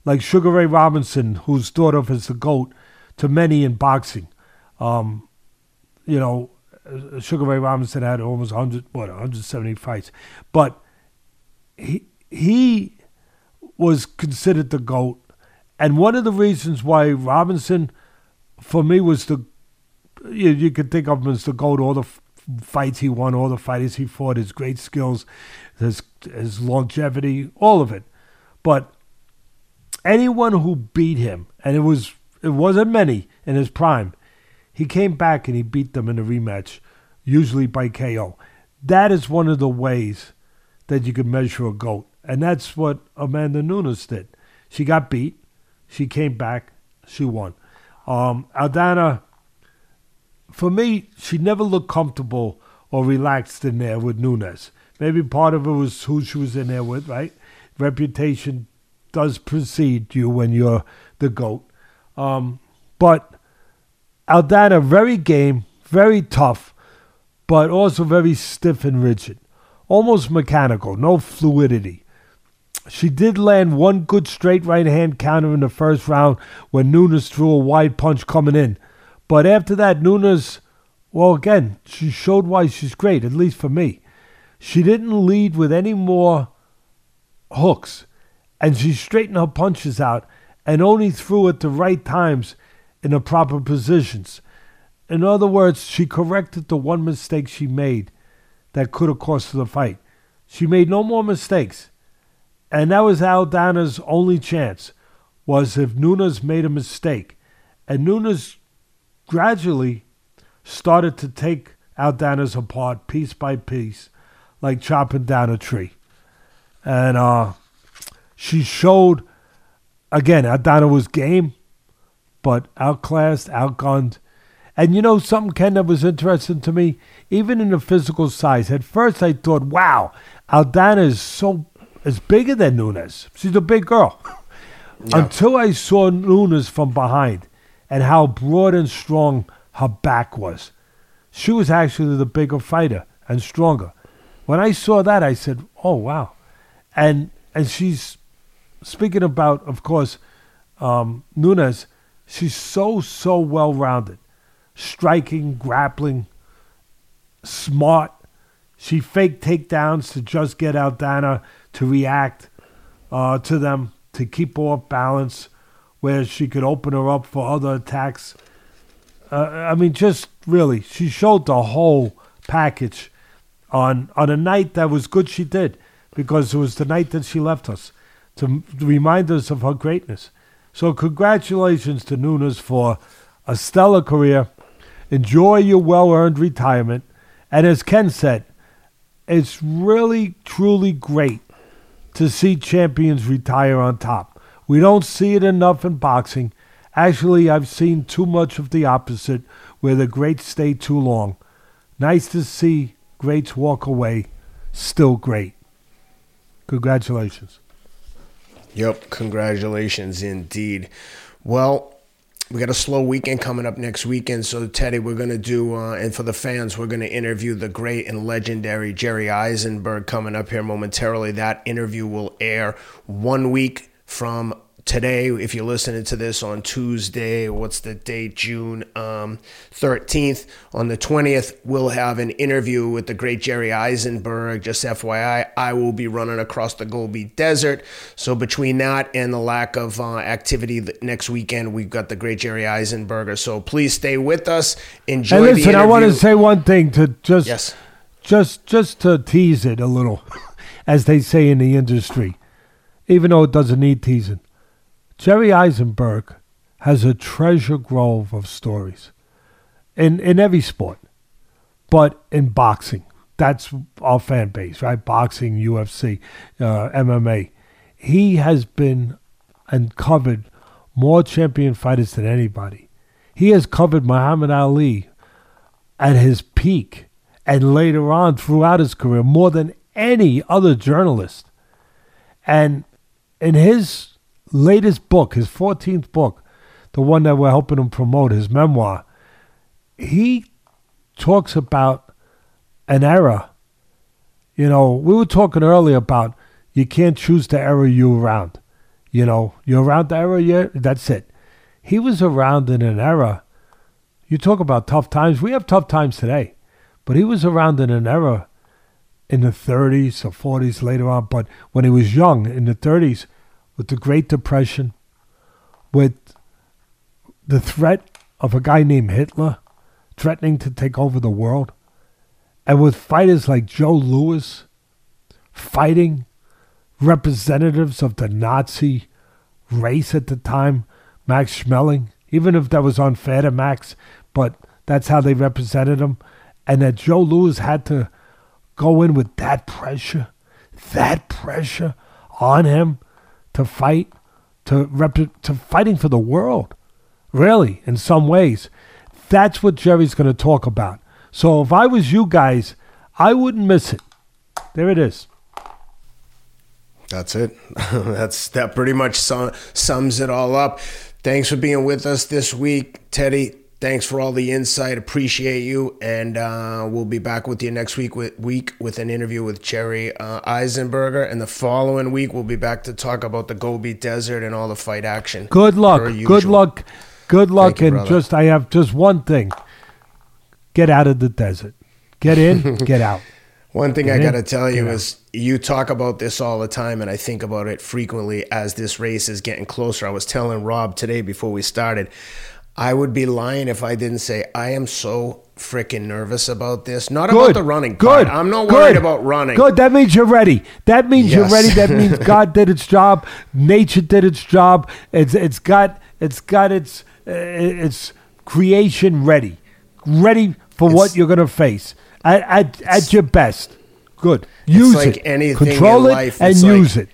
like Sugar Ray Robinson, who's thought of as the goat to many in boxing. Um, you know, Uh, Sugar Ray Robinson had almost 100, what, 170 fights, but he he was considered the goat, and one of the reasons why Robinson, for me, was the you, you could think of him as the goat. All the f- fights he won, all the fighters he fought, his great skills, his his longevity, all of it. But anyone who beat him, and it was it wasn't many in his prime, he came back and he beat them in a rematch, usually by KO. That is one of the ways that you could measure a goat, and that's what Amanda Nunes did. She got beat, she came back, she won. Um, Aldana, for me, she never looked comfortable or relaxed in there with Nunes. Maybe part of it was who she was in there with, right? Reputation does precede you when you're the GOAT. Um, but Aldana, very game, very tough, but also very stiff and rigid. Almost mechanical, no fluidity. She did land one good straight right hand counter in the first round when Nunes threw a wide punch coming in. But after that, Nunes, well, again, she showed why she's great, at least for me. She didn't lead with any more hooks, and she straightened her punches out and only threw at the right times in the proper positions. In other words, she corrected the one mistake she made that could have cost her the fight. She made no more mistakes. And that was Aldana's only chance, was if Nunes made a mistake. And Nunes gradually started to take Aldana's apart piece by piece like chopping down a tree. And uh, she showed, again, Aldana was game, but outclassed, outgunned. And you know something, Ken, that was interesting to me? Even in the physical size. At first I thought, wow, Aldana is so is bigger than Nunes. She's a big girl. Yeah. Until I saw Nunes from behind and how broad and strong her back was. She was actually the bigger fighter and stronger. When I saw that, I said, "Oh wow," and and she's speaking about, of course, um, Nunes. She's so so well rounded, striking, grappling, smart. She faked takedowns to just get Aldana to react uh, to them to keep her off balance, where she could open her up for other attacks. Uh, I mean, just really, she showed the whole package on on a night that was good she did because it was the night that she left us to remind us of her greatness. So congratulations to Nunes for a stellar career. Enjoy your well-earned retirement. And as Ken said, it's really truly great to see champions retire on top. We don't see it enough in boxing. Actually, I've seen too much of the opposite where the greats stay too long. Nice to see greats walk away still great. Congratulations. Yep, congratulations indeed. Well, we got a slow weekend coming up next weekend. So, Teddy, we're going to do, uh, and for the fans, we're going to interview the great and legendary Jerry Izenberg coming up here momentarily. That interview will air one week from today, if you're listening to this on Tuesday, what's the date? June um, 13th. On the 20th, we'll have an interview with the great Jerry Izenberg. Just FYI, I will be running across the Gobi Desert. So between that and the lack of uh, activity next weekend, we've got the great Jerry Izenberger. So please stay with us. Enjoy hey, listen, I want to say one thing to just, yes. just, just to tease it a little, as they say in the industry, even though it doesn't need teasing. Jerry Izenberg has a treasure grove of stories in, in every sport, but in boxing. That's our fan base, right? Boxing, UFC, uh, MMA. He has been and covered more champion fighters than anybody. He has covered Muhammad Ali at his peak and later on throughout his career more than any other journalist. And in his latest book, his 14th book, the one that we're helping him promote, his memoir, he talks about an era. You know, we were talking earlier about you can't choose the era you're around. You know, you're around the era, yeah, that's it. He was around in an era. You talk about tough times. We have tough times today, but he was around in an era in the 30s or 40s later on. But when he was young, in the 30s, with the Great Depression, with the threat of a guy named Hitler threatening to take over the world, and with fighters like Joe Louis fighting representatives of the Nazi race at the time, Max Schmeling, even if that was unfair to Max, but that's how they represented him, and that Joe Louis had to go in with that pressure, that pressure on him to fight, to rep- to fighting for the world. Really, in some ways, that's what Jerry's going to talk about. So if I was you guys, I wouldn't miss it. There it is. That's it. That's that pretty much sum, sums it all up. Thanks for being with us this week, Teddy. Thanks for all the insight. Appreciate you, and uh, we'll be back with you next week with week with an interview with Jerry uh, Eisenberger, and the following week we'll be back to talk about the Gobi Desert and all the fight action. Good luck. Good luck. Good luck. You, and brother. just I have just one thing: get out of the desert. Get in. get out. One thing I got to tell you is you talk about this all the time, and I think about it frequently as this race is getting closer. I was telling Rob today before we started, I would be lying if I didn't say I am so freaking nervous about this. Not Good. about the running Good. I'm not worried Good. about running. Good. That means you're ready. That means yes. you're ready. That means God did its job. Nature did its job. It's it's got it's got its uh, its creation ready, ready for it's, what you're gonna face at at, at your best. Good. Use like it. Control it and use it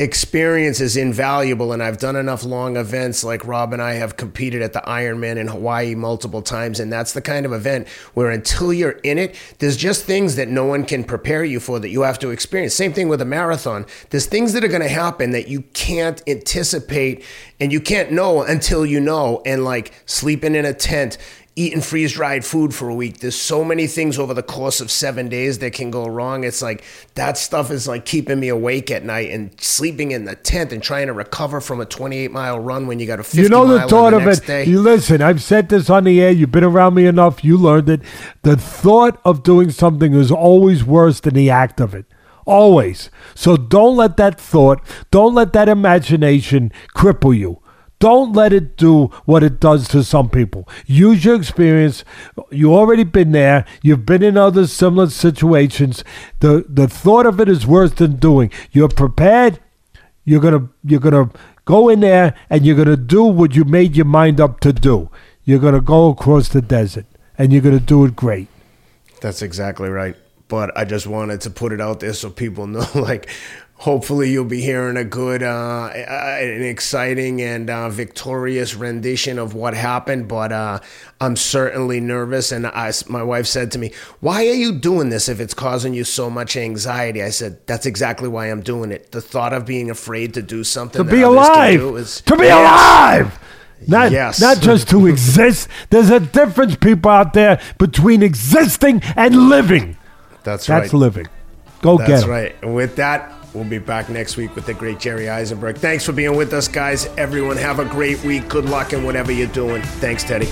experience is invaluable and I've done enough long events like Rob and I have competed at the Ironman in Hawaii multiple times and that's the kind of event where until you're in it there's just things that no one can prepare you for that you have to experience. Same thing with a marathon. There's things that are going to happen that you can't anticipate and you can't know until you know and like sleeping in a tent eating freeze dried food for a week. There's so many things over the course of seven days that can go wrong. It's like that stuff is like keeping me awake at night and sleeping in the tent and trying to recover from a 28 mile run when you got a 50 You know the thought the of it. Day. You listen. I've said this on the air. You've been around me enough. You learned it. The thought of doing something is always worse than the act of it. Always. So don't let that thought, don't let that imagination cripple you. Don't let it do what it does to some people. Use your experience. You've already been there. You've been in other similar situations. The the thought of it is worse than doing. You're prepared. You're gonna you're gonna go in there and you're gonna do what you made your mind up to do. You're gonna go across the desert and you're gonna do it great. That's exactly right but I just wanted to put it out there so people know like hopefully you'll be hearing a good uh, an exciting and uh, victorious rendition of what happened but uh, i'm certainly nervous and I, my wife said to me why are you doing this if it's causing you so much anxiety i said that's exactly why i'm doing it the thought of being afraid to do something to be alive is, to be yes. alive not, yes. not just to exist. There's a difference, people out there, between existing and living. That's, right. That's living. Go That's get it. That's right. And with that, We'll be back next week with the great Jerry Izenberg. Thanks for being with us, guys. Everyone, have a great week. Good luck in whatever you're doing. Thanks, Teddy.